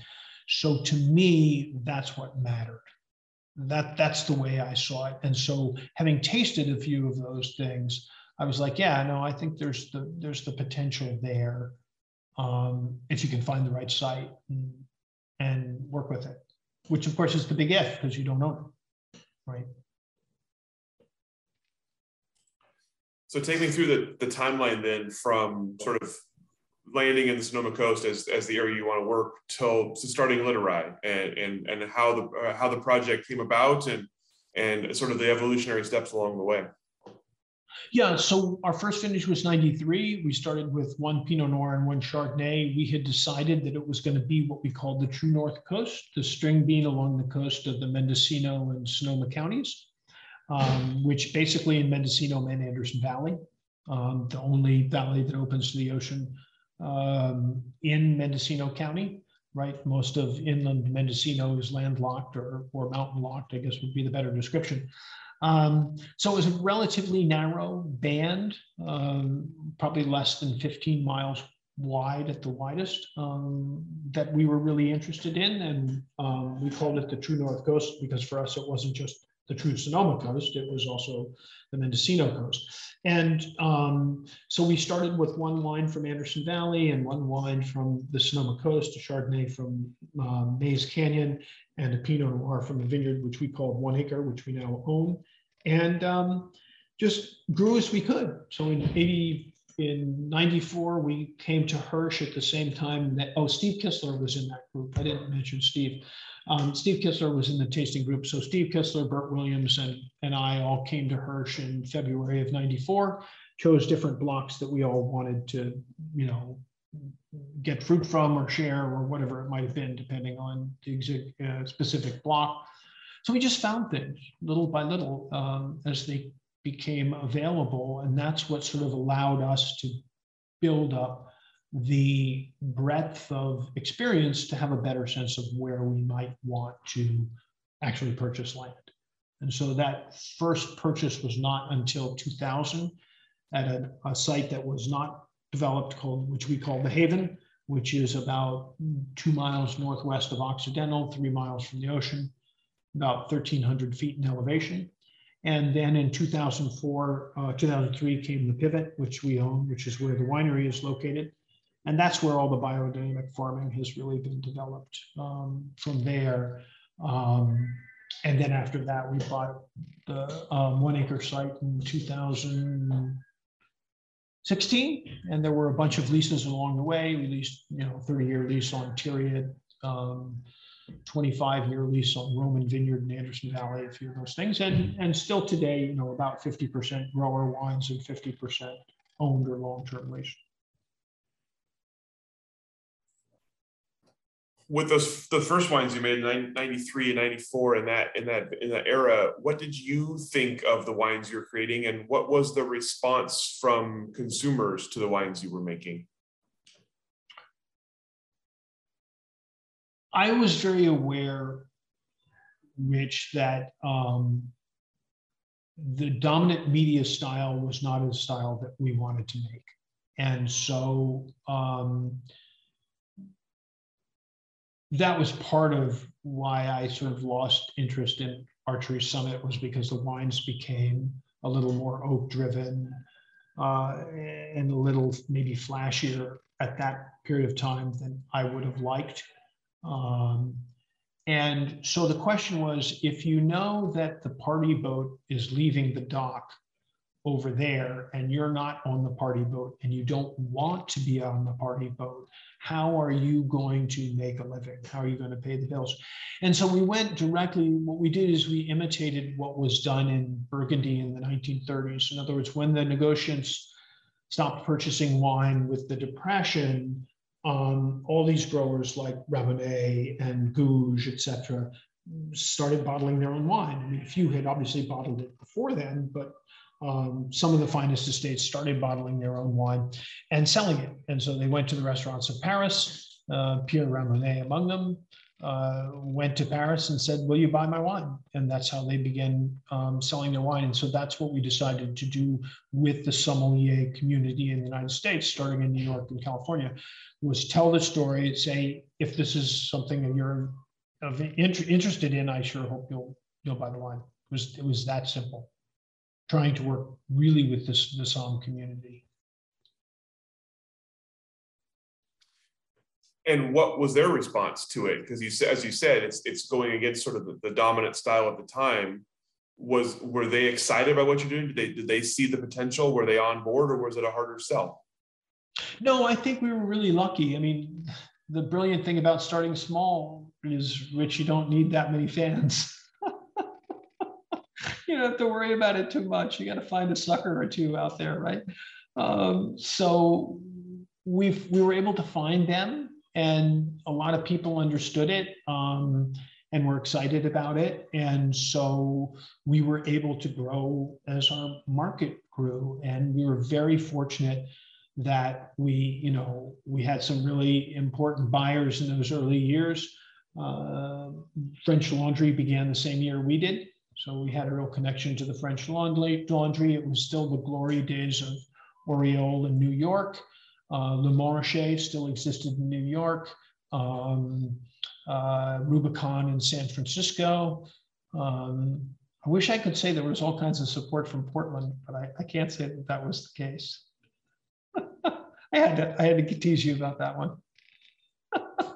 so to me, that's what mattered. That, that's the way I saw it. And so having tasted a few of those things, I was like, yeah, no, I think there's the, there's the potential there um, if you can find the right site and, and work with it which of course is the big if because you don't know right? So take me through the, the timeline then from sort of landing in the Sonoma Coast as, as the area you want to work till starting Littorai and, and, and how the uh, how the project came about and and sort of the evolutionary steps along the way. Yeah, so our first finish was 93. We started with one Pinot Noir and one Chardonnay. We had decided that it was going to be what we called the true North Coast, the string bean along the coast of the Mendocino and Sonoma counties, um, which basically in Mendocino meant Anderson Valley, um, the only valley that opens to the ocean um, in Mendocino County. Right, most of inland Mendocino is landlocked or, or mountain locked, I guess would be the better description. Um, so it was a relatively narrow band, um, probably less than 15 miles wide at the widest, um, that we were really interested in. And um, we called it the True North Coast because for us, it wasn't just the true Sonoma coast, it was also the Mendocino coast. And um, so we started with one wine from Anderson Valley and one wine from the Sonoma coast, a Chardonnay from um, Mays Canyon, and a Pinot Noir from a vineyard, which we called One Acre, which we now own. And um, just grew as we could. So in 80, in 94, we came to Hirsch at the same time that, oh, Steve Kistler was in that group. I didn't mention Steve. Um, Steve Kistler was in the tasting group. So Steve Kistler, Burt Williams, and, and I all came to Hirsch in February of 94, chose different blocks that we all wanted to, you know, get fruit from or share or whatever it might have been, depending on the uh, specific block. So we just found things little by little um, as they became available. And that's what sort of allowed us to build up the breadth of experience to have a better sense of where we might want to actually purchase land. And so that first purchase was not until 2000 at a, a site that was not developed called, which we call the Haven, which is about two miles northwest of Occidental, three miles from the ocean, about 1,300 feet in elevation. And then in 2004, uh, 2003 came the pivot, which we own, which is where the winery is located. And that's where all the biodynamic farming has really been developed um, from there. Um, and then after that, we bought the um, one acre site in 2016. And there were a bunch of leases along the way. We leased, you know, 30 year lease on Thieriot. Um, 25 year lease on Roman Vineyard in Anderson Valley, a few of those things. And, and still today, you know, about 50% grower wines and 50% owned or long term lease. With those the first wines you made in 93 and 94 in that in that in that era, what did you think of the wines you're creating and what was the response from consumers to the wines you were making? I was very aware, Rich, that um, the dominant media style was not a style that we wanted to make. And so um, that was part of why I sort of lost interest in Archery Summit was because the wines became a little more oak driven uh, and a little maybe flashier at that period of time than I would have liked. Um, and so the question was if you know that the party boat is leaving the dock over there and you're not on the party boat and you don't want to be on the party boat, how are you going to make a living? How are you going to pay the bills? And so we went directly, what we did is we imitated what was done in Burgundy in the 1930s. In other words, when the negociants stopped purchasing wine with the Depression, um, all these growers like Ramonet and Gouges, et cetera, started bottling their own wine. I mean, a few had obviously bottled it before then, but um, some of the finest estates started bottling their own wine and selling it. And so they went to the restaurants of Paris, uh, Pierre Ramonet among them, uh, went to Paris and said, Will you buy my wine? And that's how they began um, selling their wine. And so that's what we decided to do with the sommelier community in the United States, starting in New York and California, was tell the story, and say, if this is something that you're of inter- interested in, I sure hope you'll you'll buy the wine. It was it was that simple. Trying to work really with this the Somm um, community. and what was their response to it? Because you said as you said it's it's going against sort of the, the, dominant style at the time. Was were they excited about what you're doing? Did they did they see the potential? Were they on board or was it a harder sell? No i think we were really lucky. I mean the brilliant thing about starting small is rich you don't need that many fans you don't have to worry about it too much you got to find a sucker or two out there right um, so we we were able to find them and a lot of people understood it um, and were excited about it. And so we were able to grow as our market grew. And we were very fortunate that we, you know, we had some really important buyers in those early years. Uh, French Laundry began the same year we did. So we had a real connection to the French laundry. It was still the glory days of Aureole in New York. Uh, Le Montrachet still existed in New York, um, uh, Rubicon in San Francisco. Um, I wish I could say there was all kinds of support from Portland, but I, I can't say that that was the case. I had to I had to tease you about that one.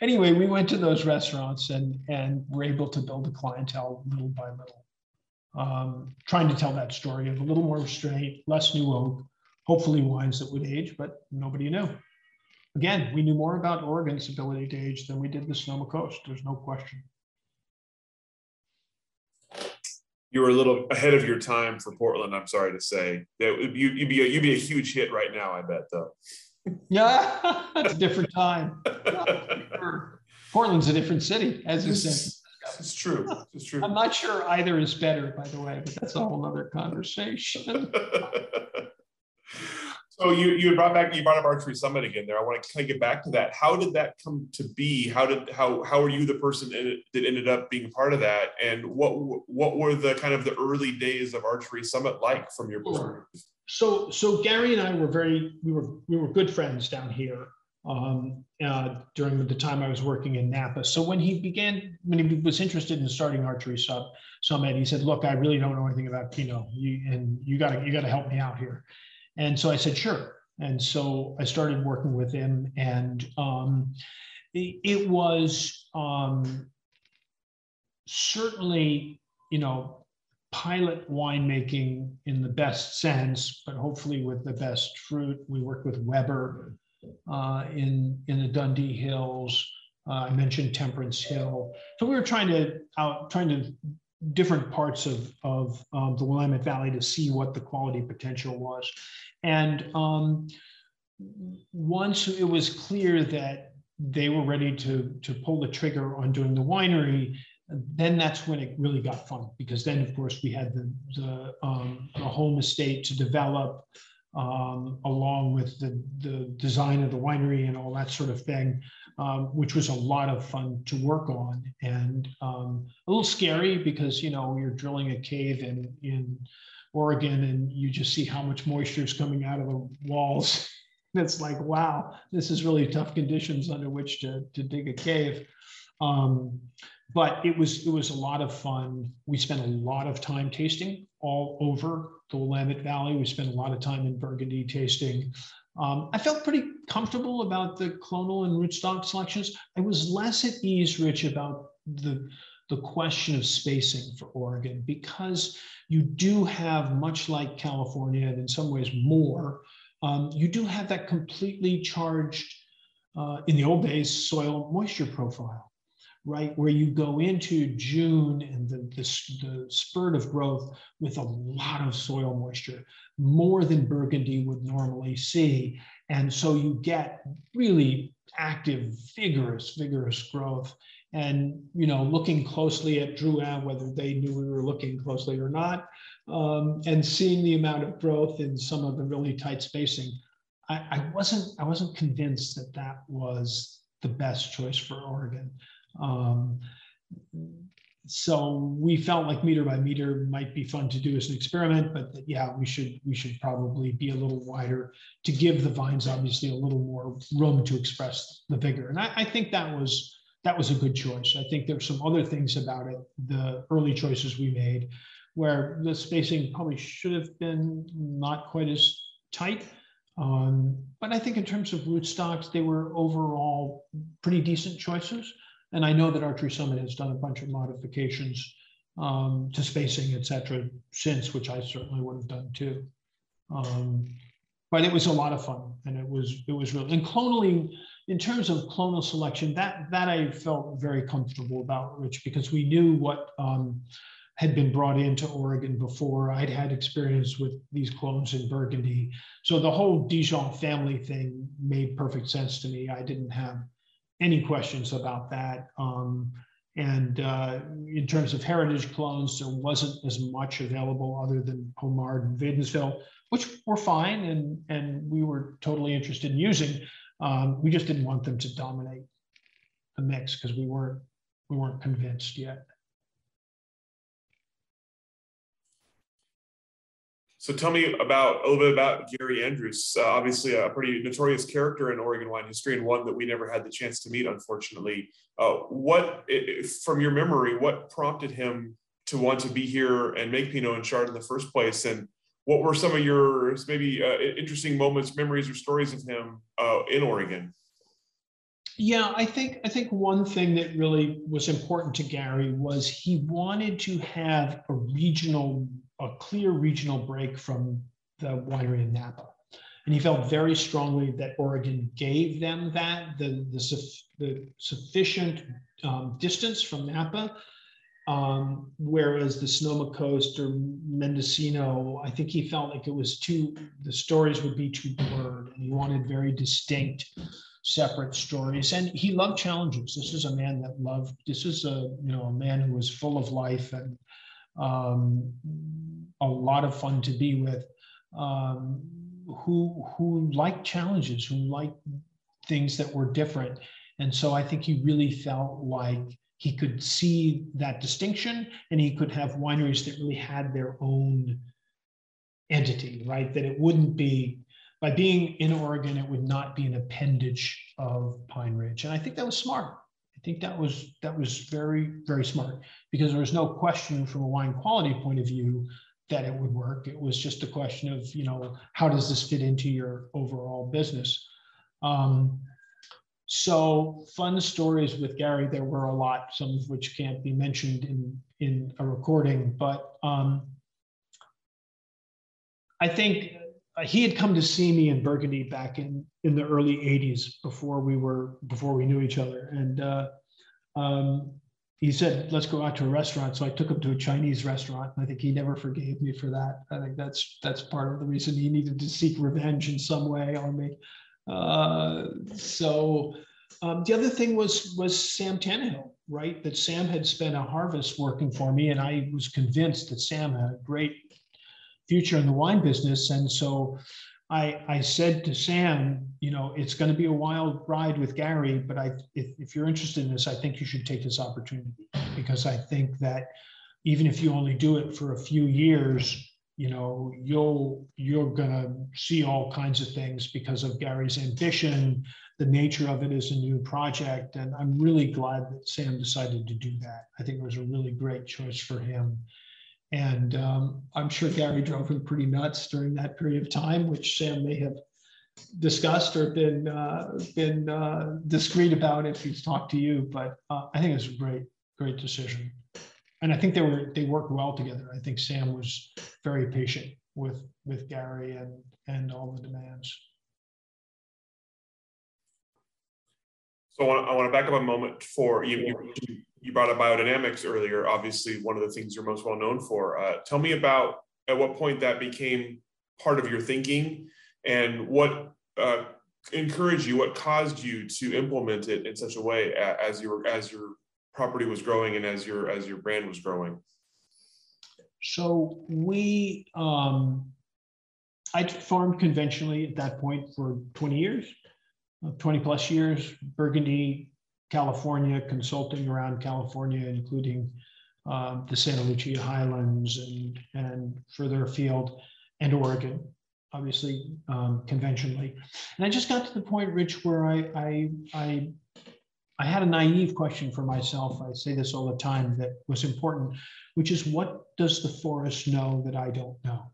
anyway, we went to those restaurants and and were able to build a clientele little by little, um, trying to tell that story of a little more restraint, less new oak, hopefully wines that would age, but nobody knew. Again, we knew more about Oregon's ability to age than we did the Sonoma Coast. There's no question. You were a little ahead of your time for Portland. I'm sorry to say. You, would be a, you'd be a huge hit right now. I bet though. Yeah, it's a different time. Portland's a different city, as you said. It's true. It's true. I'm not sure either is better, by the way, but that's a whole other conversation. So you you brought back you brought up archery summit again there. I want to kind of get back to that. How did that come to be? How did how how were you the person that ended up being part of that? And what what were the kind of the early days of archery summit like from your perspective? So so Gary and I were very we were we were good friends down here um, uh, during the time I was working in Napa. So when he began when he was interested in starting archery sub summit, he said, "Look, I really don't know anything about Pinot, you, and you got to you got to help me out here." And so I said, sure. And so I started working with him, and um, it, it, was um, certainly, you know, pilot winemaking in the best sense, but hopefully with the best fruit. We work with Weber uh, in in the Dundee Hills. Uh, I mentioned Temperance Hill. So we were trying to out trying to different parts of, of um, the Willamette Valley to see what the quality potential was. And um, once it was clear that they were ready to, to pull the trigger on doing the winery, then that's when it really got fun because then, of course, we had the, the, um, the home estate to develop um, along with the, the design of the winery and all that sort of thing, um, which was a lot of fun to work on and um, a little scary because, you know, you're drilling a cave in, in Oregon and you just see how much moisture is coming out of the walls. it's like, wow, this is really tough conditions under which to, to dig a cave. Um, but it was it was a lot of fun. We spent a lot of time tasting all over the Willamette Valley. We spent a lot of time in Burgundy tasting. Um, I felt pretty comfortable about the clonal and rootstock selections. I was less at ease, Rich, about the the question of spacing for Oregon because you do have, much like California, and in some ways more, um, you do have that completely charged, uh, in the old days, soil moisture profile, right? Where you go into June and the, the, the spurt of growth with a lot of soil moisture, more than Burgundy would normally see. And so you get really active, vigorous, vigorous growth and you know looking closely at Drouhin, whether they knew we were looking closely or not, um, and seeing the amount of growth in some of the really tight spacing, I, I, wasn't I wasn't convinced that that was the best choice for Oregon. Um, so we felt like meter by meter might be fun to do as an experiment, but that, yeah, we should we should probably be a little wider to give the vines obviously a little more room to express the vigor. And I, I think that was that was a good choice. I think there's some other things about it, the early choices we made, where the spacing probably should have been not quite as tight. Um, but I think in terms of rootstocks, they were overall pretty decent choices. And I know that Archery Summit has done a bunch of modifications um, to spacing, et cetera, since, which I certainly would have done too. Um, but it was a lot of fun and it was, it was real. And clonaling, in terms of clonal selection, that that I felt very comfortable about, Rich, because we knew what um, had been brought into Oregon before. I'd had experience with these clones in Burgundy, so the whole Dijon family thing made perfect sense to me. I didn't have any questions about that. Um, and uh, in terms of heritage clones, there wasn't as much available other than Pommard and Wädenswil, which were fine, and and we were totally interested in using. Um, we just didn't want them to dominate the mix because we weren't we weren't convinced yet. So tell me about a little bit about Gary Andrus. Uh, obviously, a pretty notorious character in Oregon wine history, and one that we never had the chance to meet, unfortunately. Uh, what, from your memory, what prompted him to want to be here and make Pinot and Chard in the first place? And what were some of your maybe uh, interesting moments, memories, or stories of him uh, in Oregon? Yeah, I think I think one thing that really was important to Gary was he wanted to have a regional, a clear regional break from the winery in Napa, and he felt very strongly that Oregon gave them that the the, the sufficient um, distance from Napa um, whereas the Sonoma Coast or Mendocino, I think he felt like it was too, the stories would be too blurred and he wanted very distinct, separate stories. And he loved challenges. This is a man that loved, this is a, you know, a man who was full of life and um, a lot of fun to be with, um, who, who liked challenges, who liked things that were different. And so I think he really felt like he could see that distinction and he could have wineries that really had their own entity, right? That it wouldn't be, by being in Oregon, it would not be an appendage of Pine Ridge. And I think that was smart. Think that was that was very, very smart because there was no question from a wine quality point of view that it would work. It was just a question of, you know, how does this fit into your overall business? Um, so fun stories with Gary, there were a lot, some of which can't be mentioned in, in a recording, but um, I think he had come to see me in Burgundy back in, in the early 80s before we were, before we knew each other. And uh, um, he said, let's go out to a restaurant. So I took him to a Chinese restaurant. And I think he never forgave me for that. I think that's, that's part of the reason he needed to seek revenge in some way on me. Uh, so um, the other thing was was Sam Tannahill, right? That Sam had spent a harvest working for me, and I was convinced that Sam had a great future in the wine business. And so I, I said to Sam, you know, it's going to be a wild ride with Gary, but I, if, if you're interested in this, I think you should take this opportunity. Because I think that even if you only do it for a few years, you know you'll you're going to see all kinds of things because of gary's ambition. The nature of it is a new project. And i'm really glad that sam decided to do that. I think it was a really great choice for him and um, i'm sure gary drove him pretty nuts during that period of time which sam may have discussed or been uh, been uh, discreet about if he's talked to you but uh, i think it was a great great decision and I think they were they worked well together. I think Sam was very patient with with Gary and and all the demands. So I want, to back up a moment for you. You, you brought up biodynamics earlier. Obviously, one of the things you're most well known for. Uh, tell me about at what point that became part of your thinking, and what uh, encouraged you, what caused you to implement it in such a way as your as your property was growing and as your as your brand was growing? So we um, I farmed conventionally at that point for 20 years, uh, 20 plus years, Burgundy, California, consulting around California, including uh, the Santa Lucia Highlands and, and further afield, and Oregon, obviously um, conventionally. And I just got to the point, Rich, where I, I, I I had a naive question for myself. I say this all the time that was important, which is what does the forest know that I don't know?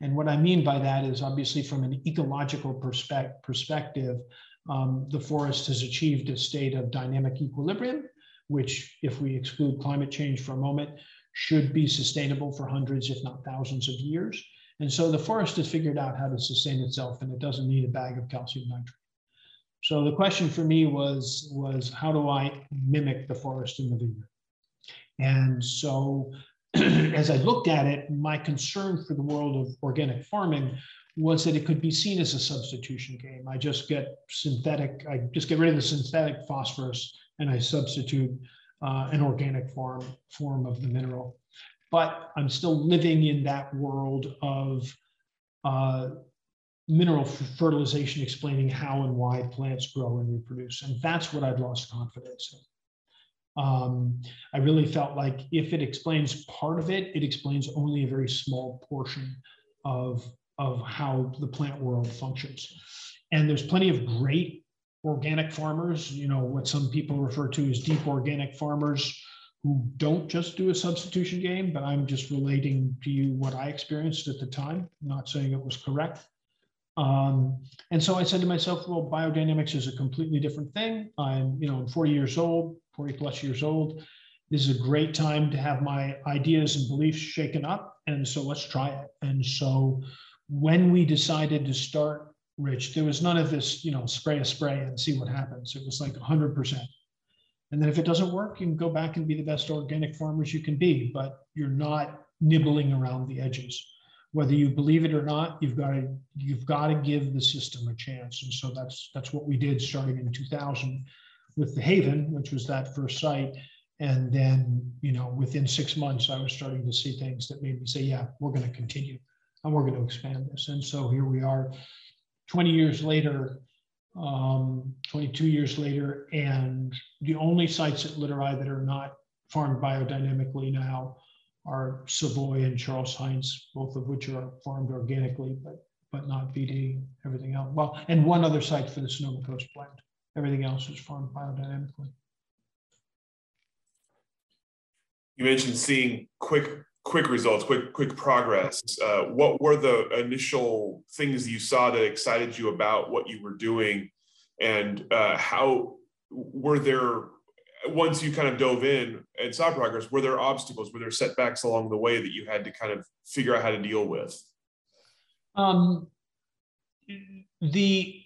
And what I mean by that is obviously from an ecological perspective, perspective um, the forest has achieved a state of dynamic equilibrium, which, if we exclude climate change for a moment, should be sustainable for hundreds, if not thousands of years. And so the forest has figured out how to sustain itself and it doesn't need a bag of calcium nitrate. So the question for me was, was how do I mimic the forest in the vineyard? And so as I looked at it, my concern for the world of organic farming was that it could be seen as a substitution game. I just get synthetic, I just get rid of the synthetic phosphorus and I substitute uh, an organic form, form of the mineral. But I'm still living in that world of uh, mineral fertilization explaining how and why plants grow and reproduce. And that's what I'd lost confidence in. Um, I really felt like if it explains part of it, it explains only a very small portion of, of how the plant world functions. And there's plenty of great organic farmers, you know, what some people refer to as deep organic farmers who don't just do a substitution game, but I'm just relating to you what I experienced at the time, not saying it was correct. Um, and so I said to myself, well, biodynamics is a completely different thing. I'm, you know, I'm 40 years old, 40 plus years old. This is a great time to have my ideas and beliefs shaken up. And so let's try it. And so when we decided to start Rich, there was none of this, you know, spray a spray and see what happens. It was like 100%. And then if it doesn't work, you can go back and be the best organic farmers you can be, but you're not nibbling around the edges. Whether you believe it or not, you've got to you've got to give the system a chance. And so that's that's what we did starting in 2000 with the Haven, which was that first site. And then, you know, within six months, I was starting to see things that made me say, yeah, we're going to continue and we're going to expand this. And so here we are 20 years later, um, 22 years later, and the only sites at Littorai that are not farmed biodynamically now are Savoy and Charles Heintz, both of which are farmed organically, but but not BD, everything else. Well, and one other site for the Sonoma Coast blend. Everything else is farmed biodynamically. You mentioned seeing quick quick results, quick quick progress. Uh, what were the initial things you saw that excited you about what you were doing, and uh, how were there? Once you kind of dove in and saw progress, were there obstacles? Were there setbacks along the way that you had to kind of figure out how to deal with? Um, the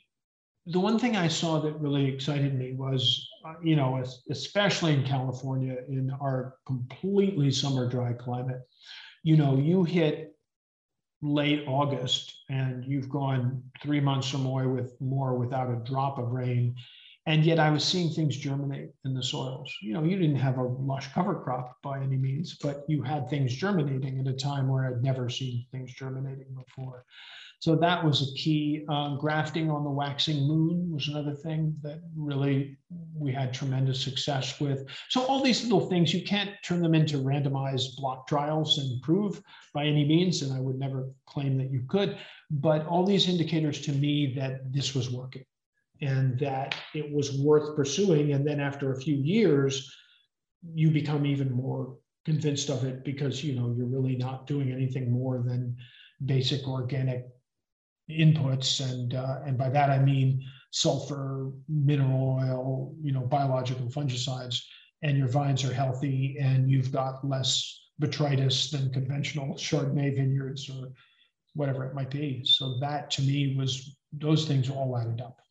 the one thing I saw that really excited me was, uh, you know, especially in California, in our completely summer dry climate, you know, you hit late August and you've gone three months or more with more without a drop of rain. And yet I was seeing things germinate in the soils. You know, you didn't have a lush cover crop by any means, but you had things germinating at a time where I'd never seen things germinating before. So that was a key. Um, grafting on the waxing moon was another thing that really we had tremendous success with. So all these little things, you can't turn them into randomized block trials and prove by any means, and I would never claim that you could, but all these indicators to me that this was working and that it was worth pursuing. And then after a few years, you become even more convinced of it because you know you're really not doing anything more than basic organic inputs, and uh, and by that I mean sulfur, mineral oil, you know, biological fungicides, and your vines are healthy, and you've got less botrytis than conventional Chardonnay vineyards or whatever it might be. So that to me was those things all added up.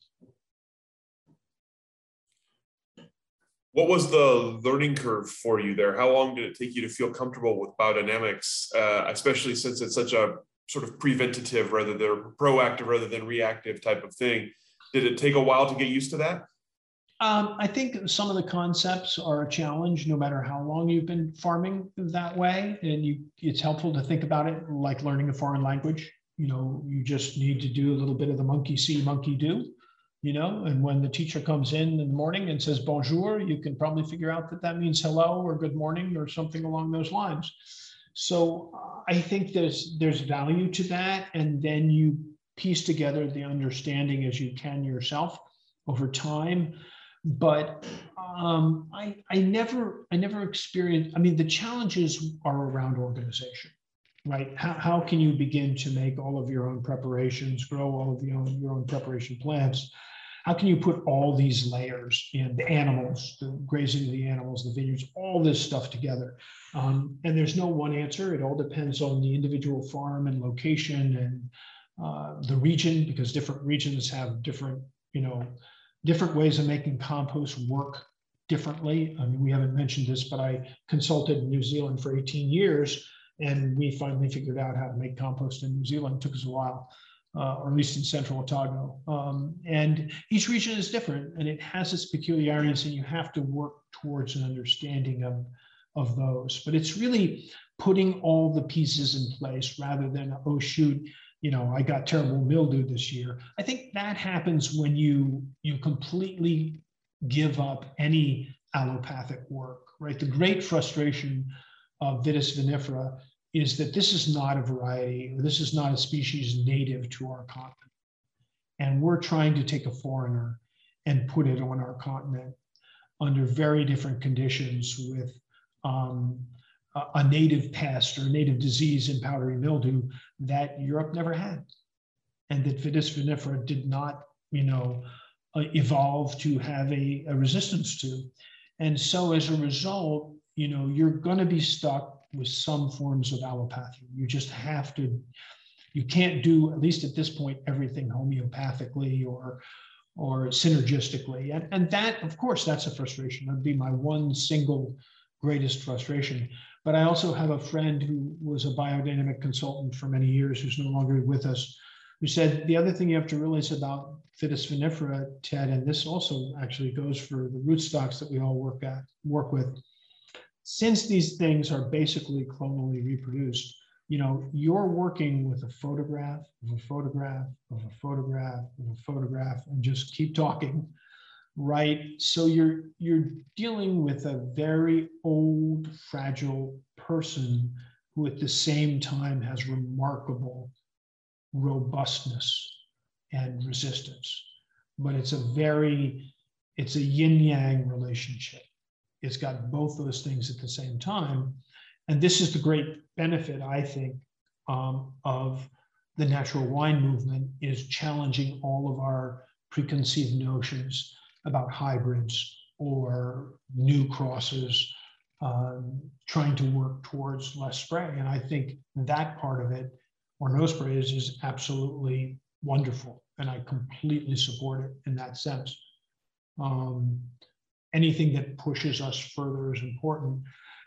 What was the learning curve for you there? How long did it take you to feel comfortable with biodynamics, uh, especially since it's such a sort of preventative rather than proactive rather than reactive type of thing. Did it take a while to get used to that? Um, I think some of the concepts are a challenge, no matter how long you've been farming that way. And you, it's helpful to think about it like learning a foreign language. You know, you just need to do a little bit of the monkey see, monkey do. You know, and when the teacher comes in in the morning and says bonjour, you can probably figure out that that means hello or good morning or something along those lines. So I think there's there's value to that, and then you piece together the understanding as you can yourself over time. But um, I I never I never experienced. I mean, the challenges are around organization, right? How how can you begin to make all of your own preparations, grow all of your own your own preparation plants? How can you put all these layers in the animals, the grazing of the animals, the vineyards, all this stuff together? Um, and there's no one answer. It all depends on the individual farm and location and uh, the region, because different regions have different, you know, different ways of making compost work differently. I mean, we haven't mentioned this, but I consulted in New Zealand for 18 years, and we finally figured out how to make compost in New Zealand. It took us a while uh, or at least in central Otago. Um, and each region is different and it has its peculiarities, and you have to work towards an understanding of, of those. But it's really putting all the pieces in place rather than, oh, shoot, you know, I got terrible mildew this year. I think that happens when you you completely give up any allopathic work, right? The great frustration of Vitis vinifera is that this is not a variety, or this is not a species native to our continent. And we're trying to take a foreigner and put it on our continent under very different conditions with um, a, native pest or native disease in powdery mildew that Europe never had, and that Vitis vinifera did not, you know, uh, evolve to have a, a resistance to. And so as a result, you know, you're going to be stuck with some forms of allopathy. You just have to, you can't do, at least at this point, everything homeopathically or or synergistically. And, and that, of course, that's a frustration. That'd be my one single greatest frustration. But I also have a friend who was a biodynamic consultant for many years who's no longer with us, who said the other thing you have to realize about Vitis vinifera, Ted, and this also actually goes for the rootstocks that we all work at work with. Since these things are basically clonally reproduced, you know, you're working with a photograph of a photograph of a photograph of a photograph and just keep talking, right? So you're you're dealing with a very old, fragile person who at the same time has remarkable robustness and resistance. But it's a very, it's a yin-yang relationship. It's got both those things at the same time. And this is the great benefit, I think, um, of the natural wine movement is challenging all of our preconceived notions about hybrids or new crosses, um, trying to work towards less spray. And I think that part of it, or no sprays, is absolutely wonderful. And I completely support it in that sense. Um, anything that pushes us further is important.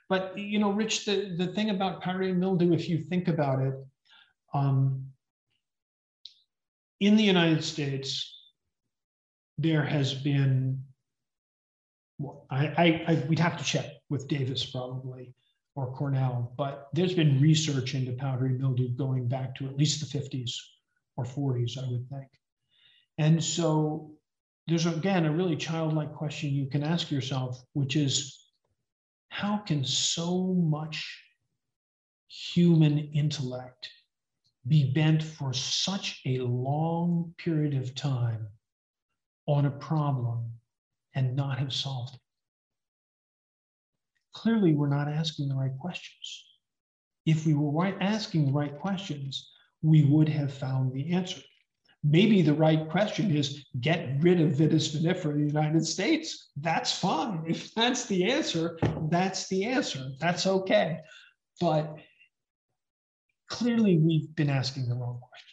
But you know, Rich, the, the thing about powdery mildew, if you think about it, um, in the United States, there has been, well, I, I, I, we'd have to check with Davis probably or Cornell, but there's been research into powdery mildew going back to at least the 50s or 40s, I would think. And so there's again a really childlike question you can ask yourself, which is how can so much human intellect be bent for such a long period of time on a problem and not have solved it? Clearly, we're not asking the right questions. If we were right, asking the right questions, we would have found the answer maybe the right question is get rid of vitis vinifera in the United States. That's fine. If that's the answer, that's the answer. That's okay. But clearly, we've been asking the wrong questions.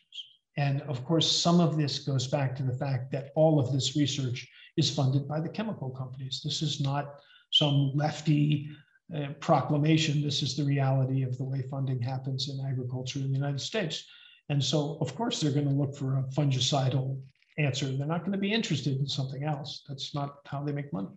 And of course, some of this goes back to the fact that all of this research is funded by the chemical companies. This is not some lefty uh, proclamation. This is the reality of the way funding happens in agriculture in the United States. And so, of course, they're going to look for a fungicidal answer. They're not going to be interested in something else. That's not how they make money.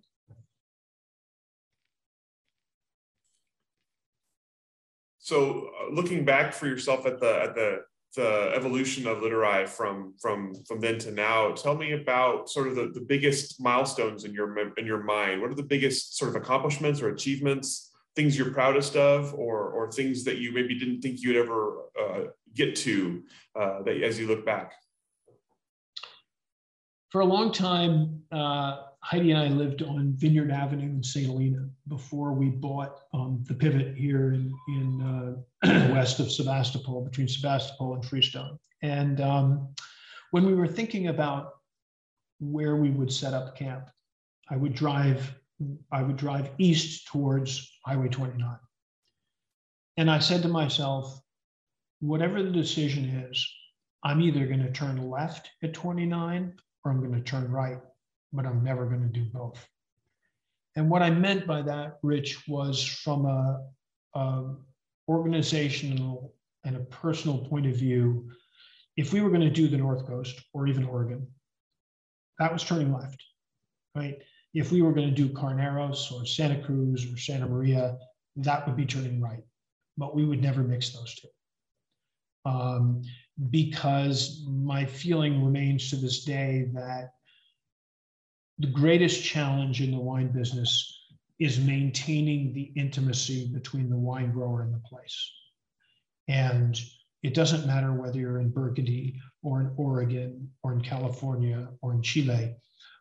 So, uh, looking back for yourself at the at the the evolution of Littorai from from from then to now, tell me about sort of the, the biggest milestones in your in your mind. What are the biggest sort of accomplishments or achievements things you're proudest of or or things that you maybe didn't think you'd ever uh, get to uh, that as you look back? For a long time uh, heidi and i lived on vineyard avenue in st. Helena before we bought um, the pivot here in, in uh, west of sebastopol between sebastopol and freestone and um, when we were thinking about where we would set up camp i would drive I would drive east towards Highway 29. And I said to myself, whatever the decision is, I'm either going to turn left at 29 or I'm going to turn right, but I'm never going to do both. And what I meant by that, Rich, was from a, a organizational and a personal point of view. If we were going to do the North Coast or even Oregon, that was turning left, right? If we were going to do Carneros or Santa Cruz or Santa Maria, that would be turning right. But we would never mix those two. Um, because my feeling remains to this day that the greatest challenge in the wine business is maintaining the intimacy between the wine grower and the place. And it doesn't matter whether you're in Burgundy or in Oregon or in California or in Chile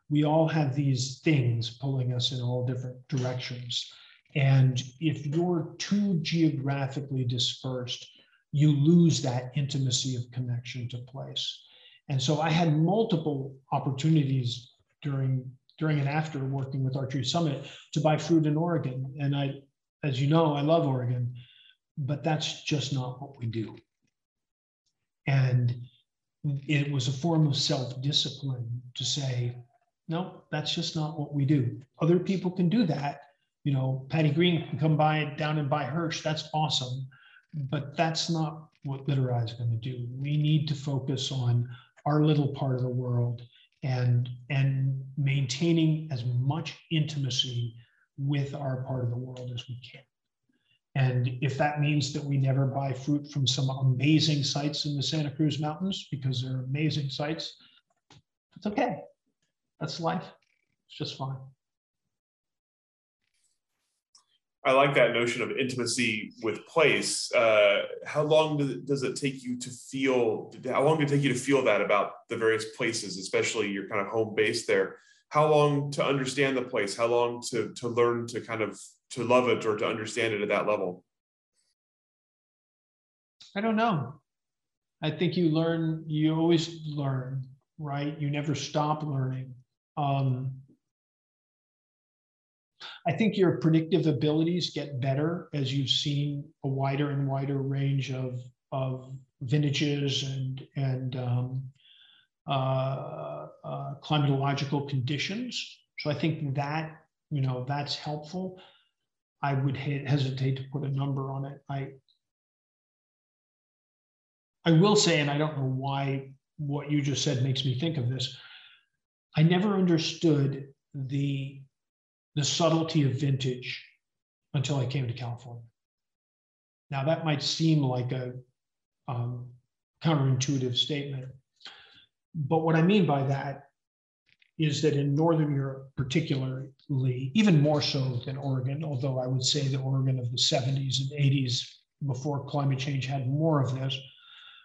we all have these things pulling us in all different directions. And if you're too geographically dispersed, you lose that intimacy of connection to place. And so I had multiple opportunities during during and after working with Archery Summit to buy fruit in Oregon. And I, as you know, I love Oregon, but that's just not what we do. And it was a form of self-discipline to say, no, that's just not what we do. Other people can do that. You know, Patty Green can come by down and buy Hirsch. That's awesome. But that's not what Littorai is going to do. We need to focus on our little part of the world and and maintaining as much intimacy with our part of the world as we can. And if that means that we never buy fruit from some amazing sites in the Santa Cruz Mountains because they're amazing sites, it's okay. That's life. It's just fine. I like that notion of intimacy with place. Uh, how long does it take you to feel? How long did it take you to feel that about the various places, especially your kind of home base there? How long to understand the place? How long to to learn to kind of to love it or to understand it at that level? I don't know. I think you learn. You always learn, right? You never stop learning. Um, I think your predictive abilities get better as you've seen a wider and wider range of, of vintages and, and um, uh, uh, climatological conditions. So I think that, you know, that's helpful. I would hesitate to put a number on it. I, I will say, and I don't know why what you just said makes me think of this. I never understood the the subtlety of vintage until I came to California. Now, that might seem like a um, counterintuitive statement, but what I mean by that is that in Northern Europe, particularly, even more so than Oregon, although I would say the Oregon of the 70s and 80s before climate change had more of this.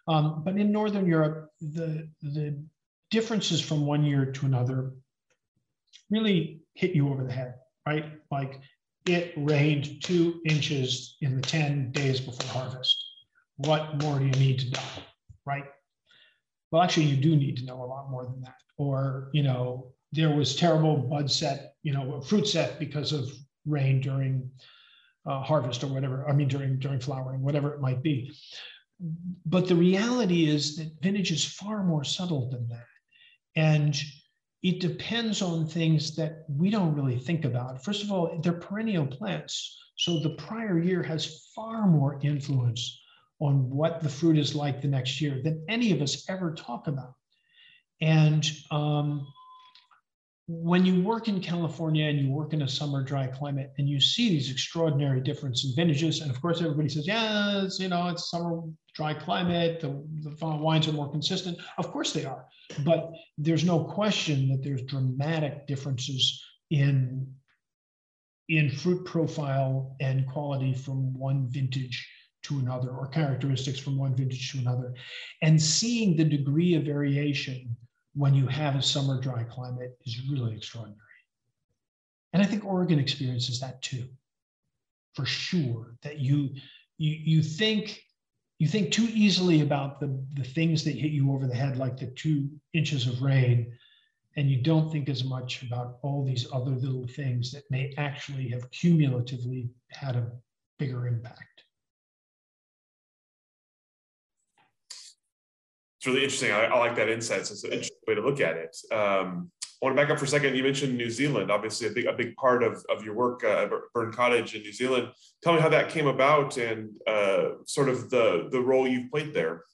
Um, but in Northern Europe, the, the differences from one year to another really hit you over the head, right? Like it rained two inches in the 10 days before harvest. What more do you need to know, right? Well, actually, you do need to know a lot more than that. Or, you know, there was terrible bud set, you know, fruit set because of rain during uh, harvest or whatever. I mean, during during flowering, whatever it might be. But the reality is that vintage is far more subtle than that. And it depends on things that we don't really think about. First of all, they're perennial plants. So the prior year has far more influence on what the fruit is like the next year than any of us ever talk about. And um, when you work in California and you work in a summer dry climate and you see these extraordinary difference in vintages, and of course everybody says, yeah, it's, you know, it's summer dry climate, the, the wines are more consistent. Of course they are, but there's no question that there's dramatic differences in, in fruit profile and quality from one vintage to another or characteristics from one vintage to another. And seeing the degree of variation when you have a summer dry climate is really extraordinary. And I think Oregon experiences that too, for sure. That you you you think you think too easily about the, the things that hit you over the head, like the two inches of rain, and you don't think as much about all these other little things that may actually have cumulatively had a bigger impact. It's really interesting. I, I, like that insight. it's an interesting way to look at it. Um, I want to back up for a second. You mentioned New Zealand, obviously a big, a big part of, of your work uh, Burn Cottage in New Zealand. Tell me how that came about and uh, sort of the, the role you've played there.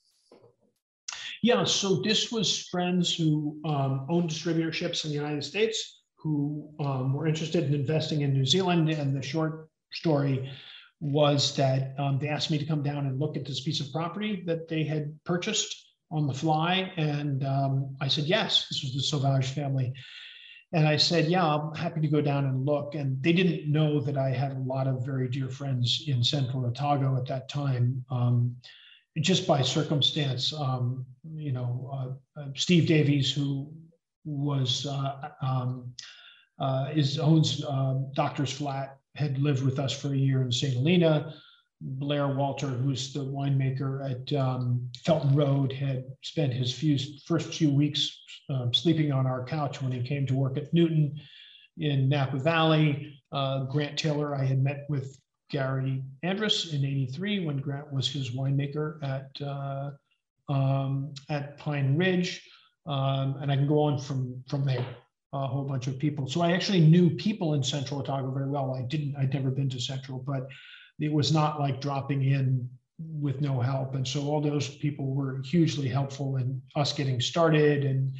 Yeah, so this was friends who um, own distributorships in the United States who um, were interested in investing in New Zealand. And the short story was that um, they asked me to come down and look at this piece of property that they had purchased on the fly? And um, I said, yes, this was the Sauvage family. And I said, yeah, I'm happy to go down and look. And they didn't know that I had a lot of very dear friends in Central Otago at that time. Um, just by circumstance, um, you know, uh, uh, Steve Davies, who was uh, um, uh, is owns um, Doctor's Flat had lived with us for a year in St. Helena. Blair Walter, who's the winemaker at um, Felton Road, had spent his few, first few weeks um, sleeping on our couch when he came to work at Newton in Napa Valley. Uh, Grant Taylor, I had met with Gary Andrus in 83 when Grant was his winemaker at, uh, um, at Pine Ridge. Um, and I can go on from, from there, a whole bunch of people. So I actually knew people in Central Otago very well. I didn't, I'd never been to Central, but it was not like dropping in with no help. And so all those people were hugely helpful in us getting started. And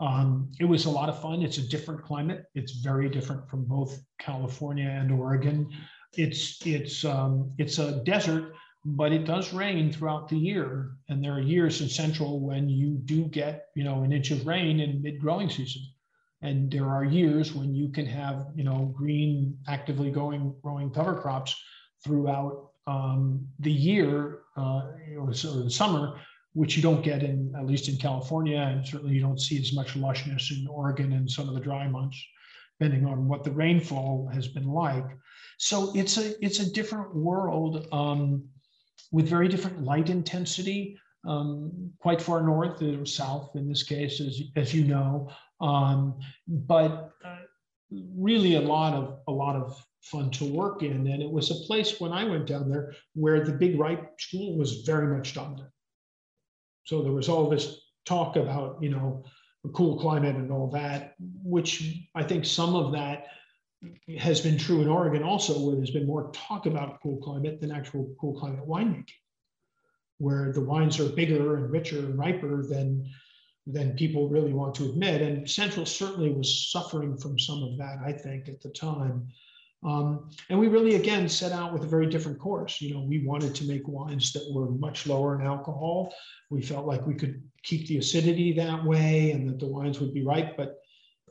um, it was a lot of fun. It's a different climate. It's very different from both California and Oregon. It's it's um, it's a desert, but it does rain throughout the year. And there are years in Central when you do get you know an inch of rain in mid growing season. And there are years when you can have you know green actively going growing cover crops throughout um, the year uh, or, the summer, which you don't get in at least in California, and certainly you don't see as much lushness in Oregon and some of the dry months, depending on what the rainfall has been like. So it's a it's a different world um, with very different light intensity. Um, quite far north or south in this case, as, as you know, um, but uh, really a lot of a lot of fun to work in. And it was a place when I went down there where the Big Ripe school was very much dominant. So there was all this talk about, you know, a cool climate and all that, which I think some of that has been true in Oregon also, where there's been more talk about cool climate than actual cool climate winemaking, where the wines are bigger and richer and riper than than people really want to admit. And Central certainly was suffering from some of that, I think, at the time. Um, and we really, again, set out with a very different course. You know, we wanted to make wines that were much lower in alcohol. We felt like we could keep the acidity that way and that the wines would be right. But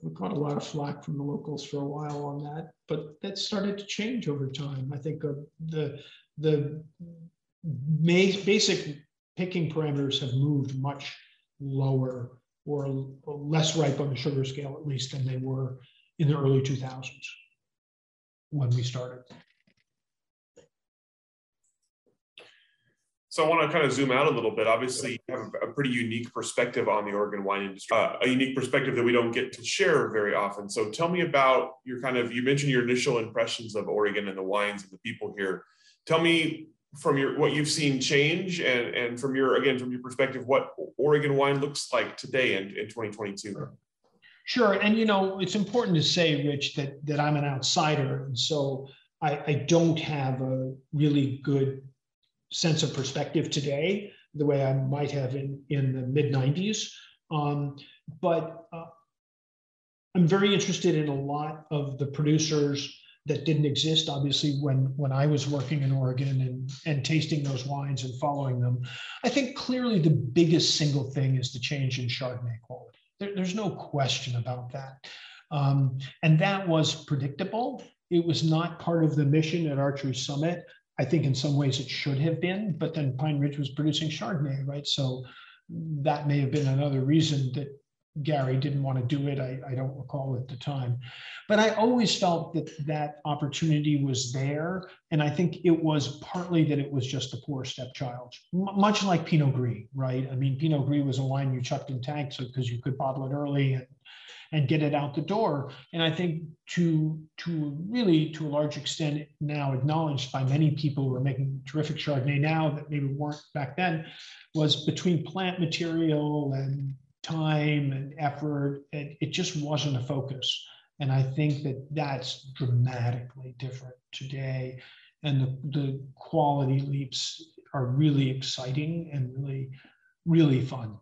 we got a lot of flack from the locals for a while on that. But that started to change over time. I think uh, the the basic picking parameters have moved much lower or less ripe on the sugar scale, at least, than they were in the early 2000s when we started. So I want to kind of zoom out a little bit. Obviously, you have a pretty unique perspective on the Oregon wine industry, uh, a unique perspective that we don't get to share very often. So tell me about your kind of, you mentioned your initial impressions of Oregon and the wines and the people here. Tell me from your what you've seen change and and from your again from your perspective what Oregon wine looks like today in, in 2022. Sure. And you know, it's important to say, Rich, that that I'm an outsider. And so I, I don't have a really good sense of perspective today, the way I might have in, in the mid 90s. Um, but uh, I'm very interested in a lot of the producers that didn't exist, obviously, when, when I was working in Oregon and, and tasting those wines and following them. I think clearly the biggest single thing is the change in Chardonnay quality. There, there's no question about that. Um, and that was predictable. It was not part of the mission at Archery Summit. I think in some ways it should have been, but then Pine Ridge was producing Chardonnay, right? So that may have been another reason that Gary didn't want to do it. I, I don't recall at the time. But I always felt that that opportunity was there. And I think it was partly that it was just a poor stepchild, M- much like Pinot Gris, right? I mean, Pinot Gris was a wine you chucked in tanks because you could bottle it early and, and get it out the door. And I think to, to really, to a large extent, now acknowledged by many people who are making terrific Chardonnay now that maybe weren't back then, was between plant material and time and effort. It, it just wasn't a focus. And I think that that's dramatically different today. And the, the quality leaps are really exciting and really, really fun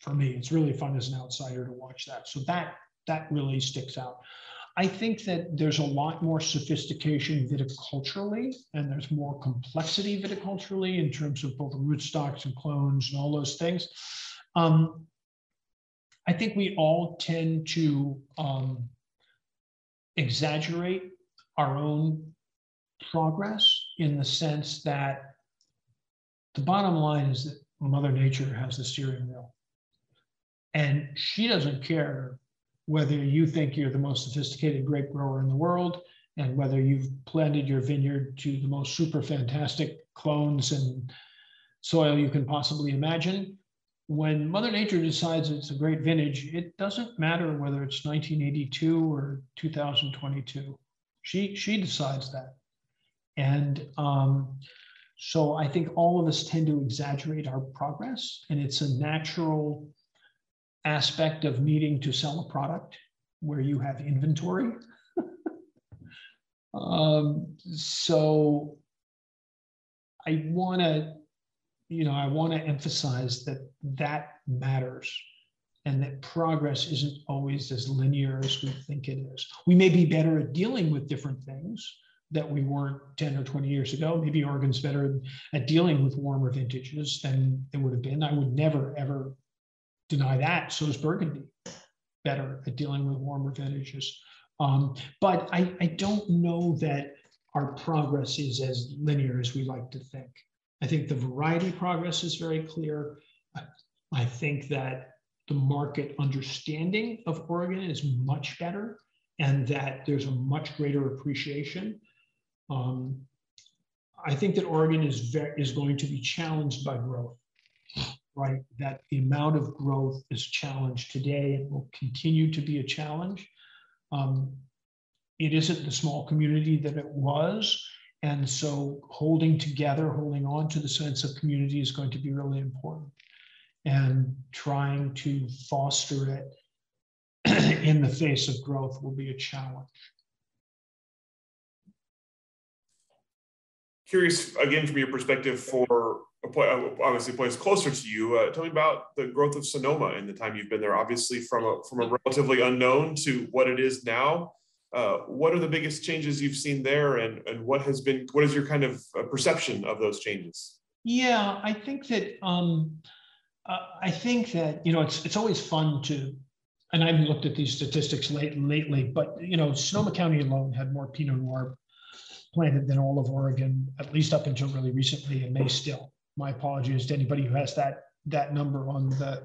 for me. It's really fun as an outsider to watch that. So that that really sticks out. I think that there's a lot more sophistication viticulturally, and there's more complexity viticulturally in terms of both rootstocks and clones and all those things. Um, I think we all tend to um, exaggerate our own progress in the sense that the bottom line is that Mother Nature has the steering wheel. And she doesn't care whether you think you're the most sophisticated grape grower in the world and whether you've planted your vineyard to the most super fantastic clones and soil you can possibly imagine, when Mother Nature decides it's a great vintage, it doesn't matter whether it's 1982 or 2022. She she decides that, and um, so I think all of us tend to exaggerate our progress, and it's a natural aspect of needing to sell a product where you have inventory. um, so I want to, you know, I want to emphasize that that matters and that progress isn't always as linear as we think it is. We may be better at dealing with different things that we weren't 10 or 20 years ago. Maybe Oregon's better at dealing with warmer vintages than it would have been. I would never, ever deny that. So is Burgundy better at dealing with warmer vintages. Um, but I, I don't know that our progress is as linear as we like to think. I think the variety progress is very clear. I think that the market understanding of Oregon is much better and that there's a much greater appreciation. Um, I think that Oregon is, is going to be challenged by growth right? That the amount of growth is challenged today and will continue to be a challenge. Um, it isn't the small community that it was. And so holding together, holding on to the sense of community is going to be really important. And trying to foster it in the face of growth will be a challenge. Curious, again, from your perspective, for obviously a place closer to you. Uh, tell me about the growth of Sonoma in the time you've been there. Obviously, from a from a relatively unknown to what it is now. Uh, what are the biggest changes you've seen there, and and what has been what is your kind of uh, perception of those changes? Yeah, I think that um, uh, I think that you know it's it's always fun to, and I haven't looked at these statistics late lately, but you know Sonoma County alone had more Pinot Noir planted than all of Oregon, at least up until really recently, and may still my apologies to anybody who has that that number on the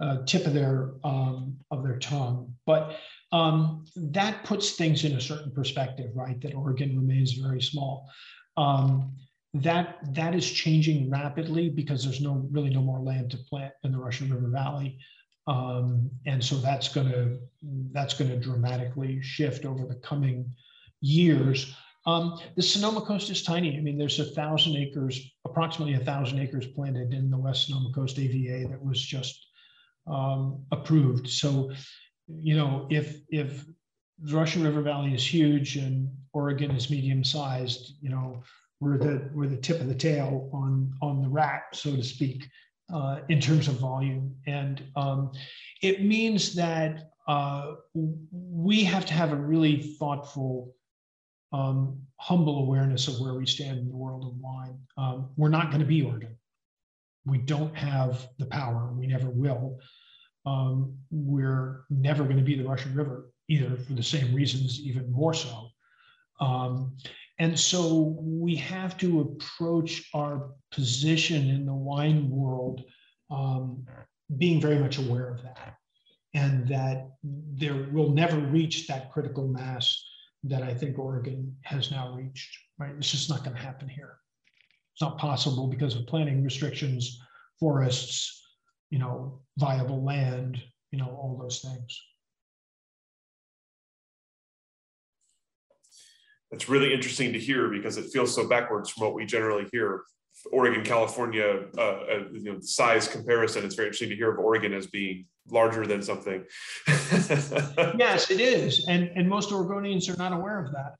uh, tip of their um, of their tongue. But um, that puts things in a certain perspective, right? That Oregon remains very small. Um, that that is changing rapidly because there's no really no more land to plant in the Russian River Valley, um, and so that's going to that's going to dramatically shift over the coming years. Um, the Sonoma Coast is tiny. I mean, there's a thousand acres, approximately a thousand acres planted in the West Sonoma Coast AVA that was just um, approved. So, you know, if if the Russian River Valley is huge and Oregon is medium sized, you know, we're the we're the tip of the tail on on the rat, so to speak, uh, in terms of volume. And um, it means that uh, we have to have a really thoughtful um, humble awareness of where we stand in the world of wine. Um, we're not going to be Oregon. We don't have the power. We never will. Um, we're never going to be the Russian River either, for the same reasons, even more so. And so we have to approach our position in the wine world um, being very much aware of that, and that there will never reach that critical mass that I think Oregon has now reached, right? It's just not going to happen here. It's not possible because of planning restrictions, forests, you know, viable land, you know, That's really interesting to hear because it feels so backwards from what we generally hear. Oregon, California, uh, uh, you know, size comparison. It's very interesting to hear of Oregon as being larger than something. yes, it is. And, and most Oregonians are not aware of that.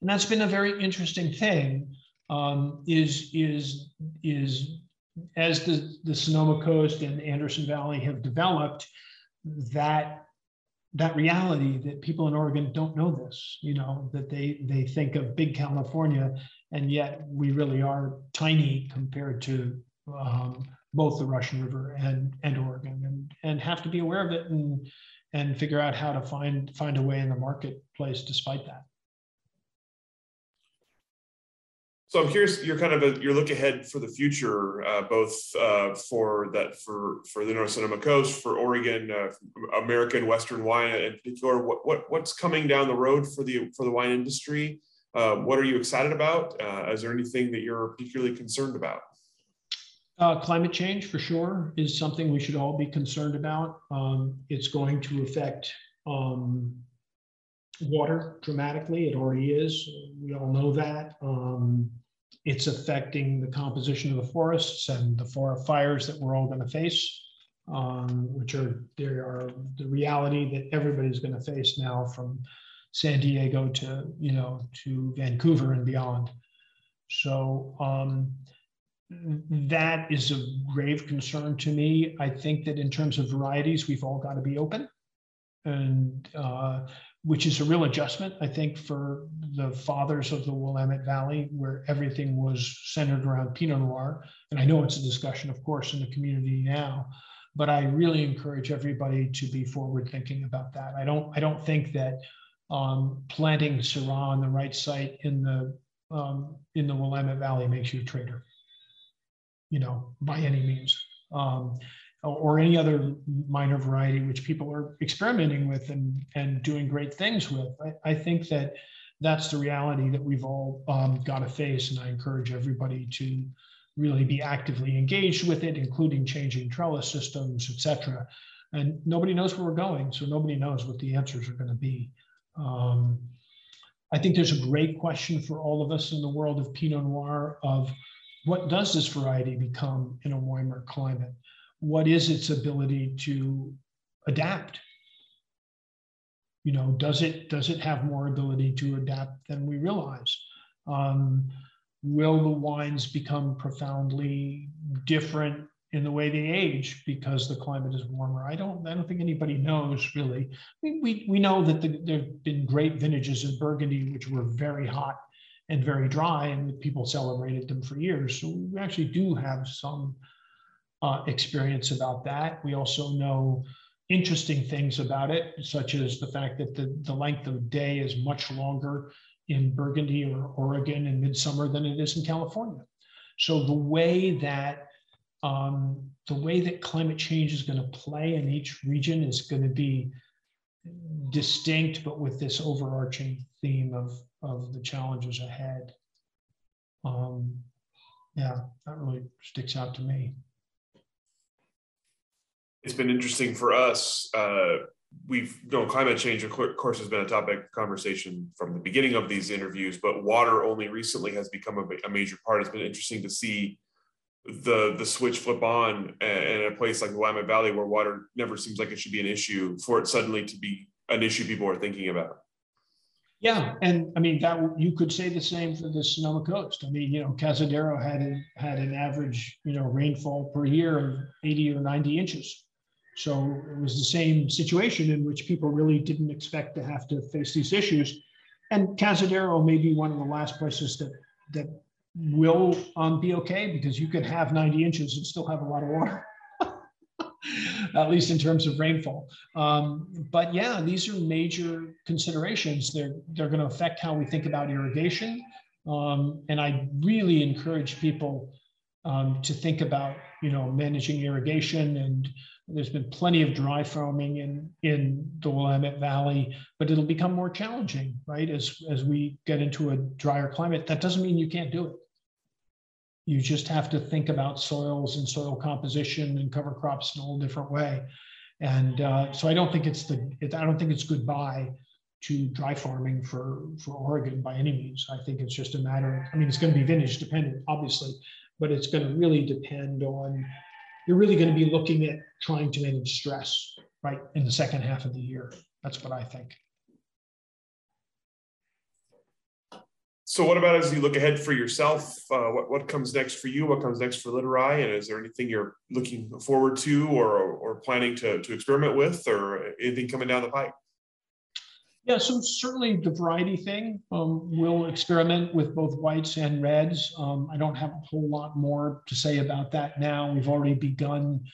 And that's been a very interesting thing um, is, is, is as the, the Sonoma Coast and Anderson Valley have developed, that that reality that people in Oregon don't know this, you know, that they they think of big California, and yet we really are tiny compared to um, both the Russian River and, and Oregon and, and have to be aware of it and, and figure out how to find, find a way in the marketplace despite that. So I'm curious, you're kind of a, you're look ahead for the future, uh, both uh, for that for for the North Sonoma Coast, for Oregon, uh, American Western wine in particular. What what what's coming down the road for the for the wine industry? Uh, what are you excited about? Uh, is there anything that you're particularly concerned about? Uh, climate change, for sure, is something we should all be concerned about. Um, it's going to affect um, water dramatically. It already is. We all know that. Um, it's affecting the composition of the forests and the forest fires that we're all going to face, um, which are there are the reality that everybody's going to face now from San Diego to you know to Vancouver and beyond. So um, that is a grave concern to me. I think that in terms of varieties, we've all got to be open, and uh, which is a real adjustment, I think, for the fathers of the Willamette Valley, where everything was centered around Pinot Noir. And I know it's a discussion, of course, in the community now, but I really encourage everybody to be forward thinking about that. I don't, I don't think that um, planting Syrah on the right site in the um, in the Willamette Valley makes you a trader, you know, by any means. Um, or any other minor variety which people are experimenting with and, and doing great things with. I, I think that that's the reality that we've all um, got to face. And I encourage everybody to really be actively engaged with it, including changing trellis systems, et cetera. And nobody knows where we're going, so nobody knows what the answers are going to be. Um, I think there's a great question for all of us in the world of Pinot Noir of what does this variety become in a warmer climate? What is its ability to adapt? You know does it does it have more ability to adapt than we realize? Um, will the wines become profoundly different in the way they age because the climate is warmer? I don't i don't think anybody knows really. We, we, we know that the, there have been great vintages in burgundy which were very hot and very dry and people celebrated them for years. So we actually do have some uh, experience about that. We also know interesting things about it, such as the fact that the, the length of day is much longer in Burgundy or Oregon in midsummer than it is in California. So the way that um, the way that climate change is going to play in each region is going to be distinct, but with this overarching theme of of the challenges ahead. Um, yeah, that really sticks out to me it's been interesting for us. Uh, we've you know climate change, of course, has been a topic of conversation from the beginning of these interviews, but water only recently has become a, a major part. It's been interesting to see the the switch flip on in a place like the Willamette Valley, where water never seems like it should be an issue, for it suddenly to be an issue people are thinking about. Yeah, and I mean that you could say the same for the Sonoma Coast. I mean, you know, Cazadero had had an average, you know, rainfall per year of 80 or 90 inches. So it was the same situation in which people really didn't expect to have to face these issues. And Cazadero may be one of the last places that that will um, be okay because you could have 90 inches and still have a lot of water, at least in terms of rainfall. Um, but yeah, these are major considerations. They're they're going to affect how we think about irrigation. Um, and I really encourage people um, to think about you know managing irrigation and there's been plenty of dry farming in, in the Willamette Valley, but it'll become more challenging, right? As, as we get into a drier climate, that doesn't mean you can't do it. You just have to think about soils and soil composition and cover crops in a whole different way. And uh, so I don't think it's the, it, I don't think it's goodbye to dry farming for, for Oregon by any means. I think it's just a matter, I mean, it's going to be vintage dependent, obviously, but it's going to really depend on you're really going to be looking at trying to manage stress right in the second half of the year. That's what I think. So what about as you look ahead for yourself? Uh, what, what comes next for you? What comes next for Littorai? And is there anything you're looking forward to or, or planning to, to experiment with or anything coming down the pipe? Yeah, so certainly the variety thing. Um, we'll experiment with both whites and reds. Um, I don't have a whole lot more to say about that now. We've already begun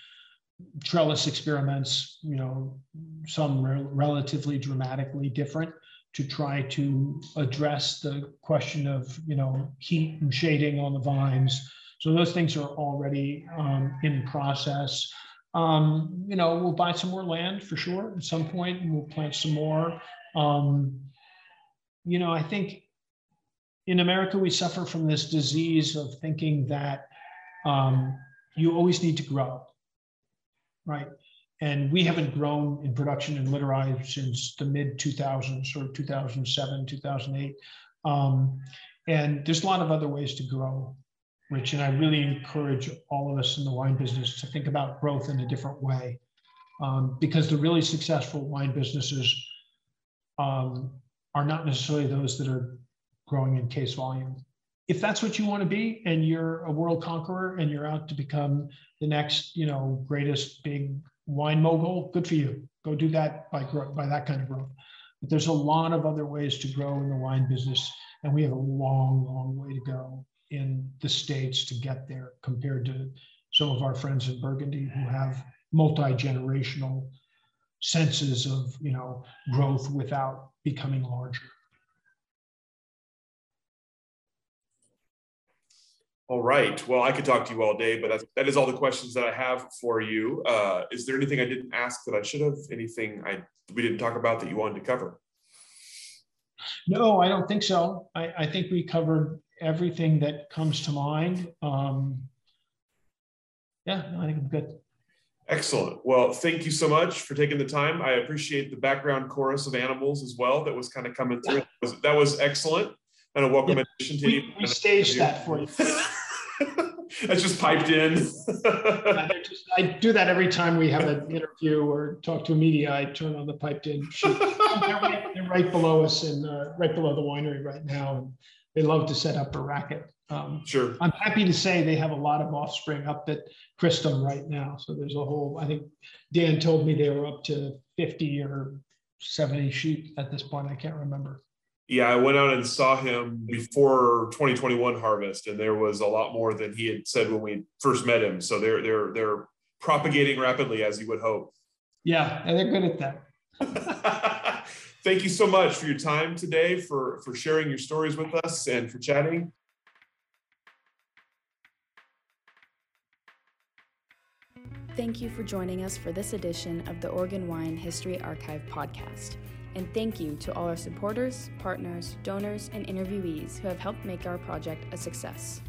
trellis experiments, you know, some re- relatively dramatically different to try to address the question of, you know, heat and shading on the vines. So those things are already um, in process. Um, you know, we'll buy some more land for sure at some point, and we'll plant some more. Um, you know, I think in America we suffer from this disease of thinking that um, you always need to grow, right? And we haven't grown in production and Littorai since the mid 2000s, or 2007, 2008. Um, and there's a lot of other ways to grow, Rich. And I really encourage all of us in the wine business to think about growth in a different way. Um, because the really successful wine businesses um, are not necessarily those that are growing in case volume. If that's what you want to be and you're a world conqueror and you're out to become the next you know greatest big wine mogul good for you. Go do that by by that kind of growth. But there's a lot of other ways to grow in the wine business and we have a long long way to go in the states to get there compared to some of our friends in burgundy who have multi-generational senses of you know growth without becoming larger All right. Well, I could talk to you all day, but that's, that is all the questions that I have for you. Uh, is there anything I didn't ask that I should have? Anything I we didn't talk about that you wanted to cover? No, I don't think so. I, I think we covered everything that comes to mind. Um, yeah, I think I'm good. Excellent. Well, thank you so much for taking the time. I appreciate the background chorus of animals as well that was kind of coming through. That was, that was excellent and a welcome yeah. addition to we, you. We staged that for you. That's just piped in. yeah, just, I do that every time we have an interview or talk to a media. I turn on the piped in they're, right, they're, right, below us and uh, right below the winery right now. And they love to set up a racket. Um, sure. I'm happy to say they have a lot of offspring up at Cristom right now. So there's a whole, I think Dan told me they were up to 50 or 70 sheep at this point. I can't remember. Yeah, I went out and saw him before 2021 harvest, and there was a lot more than he had said when we first met him. So they're they're they're propagating rapidly, as you would hope. Yeah, and they're good at that. Thank you so much for your time today, for for sharing your stories with us, and for chatting. Thank you for joining us for this edition of the Oregon Wine History Archive podcast. And thank you to all our supporters, partners, donors, and interviewees who have helped make our project a success.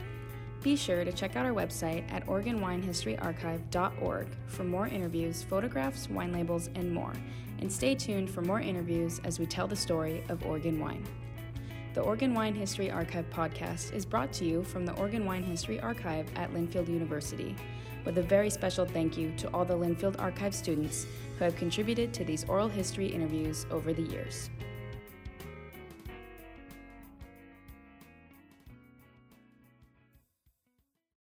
Be sure to check out our website at OregonWineHistoryArchive.org for more interviews, photographs, wine labels, and more. And stay tuned for more interviews as we tell the story of Oregon wine. The Oregon Wine History Archive podcast is brought to you from the Oregon Wine History Archive at Linfield University, with a very special thank you to all the Linfield Archive students who have contributed to these oral history interviews over the years.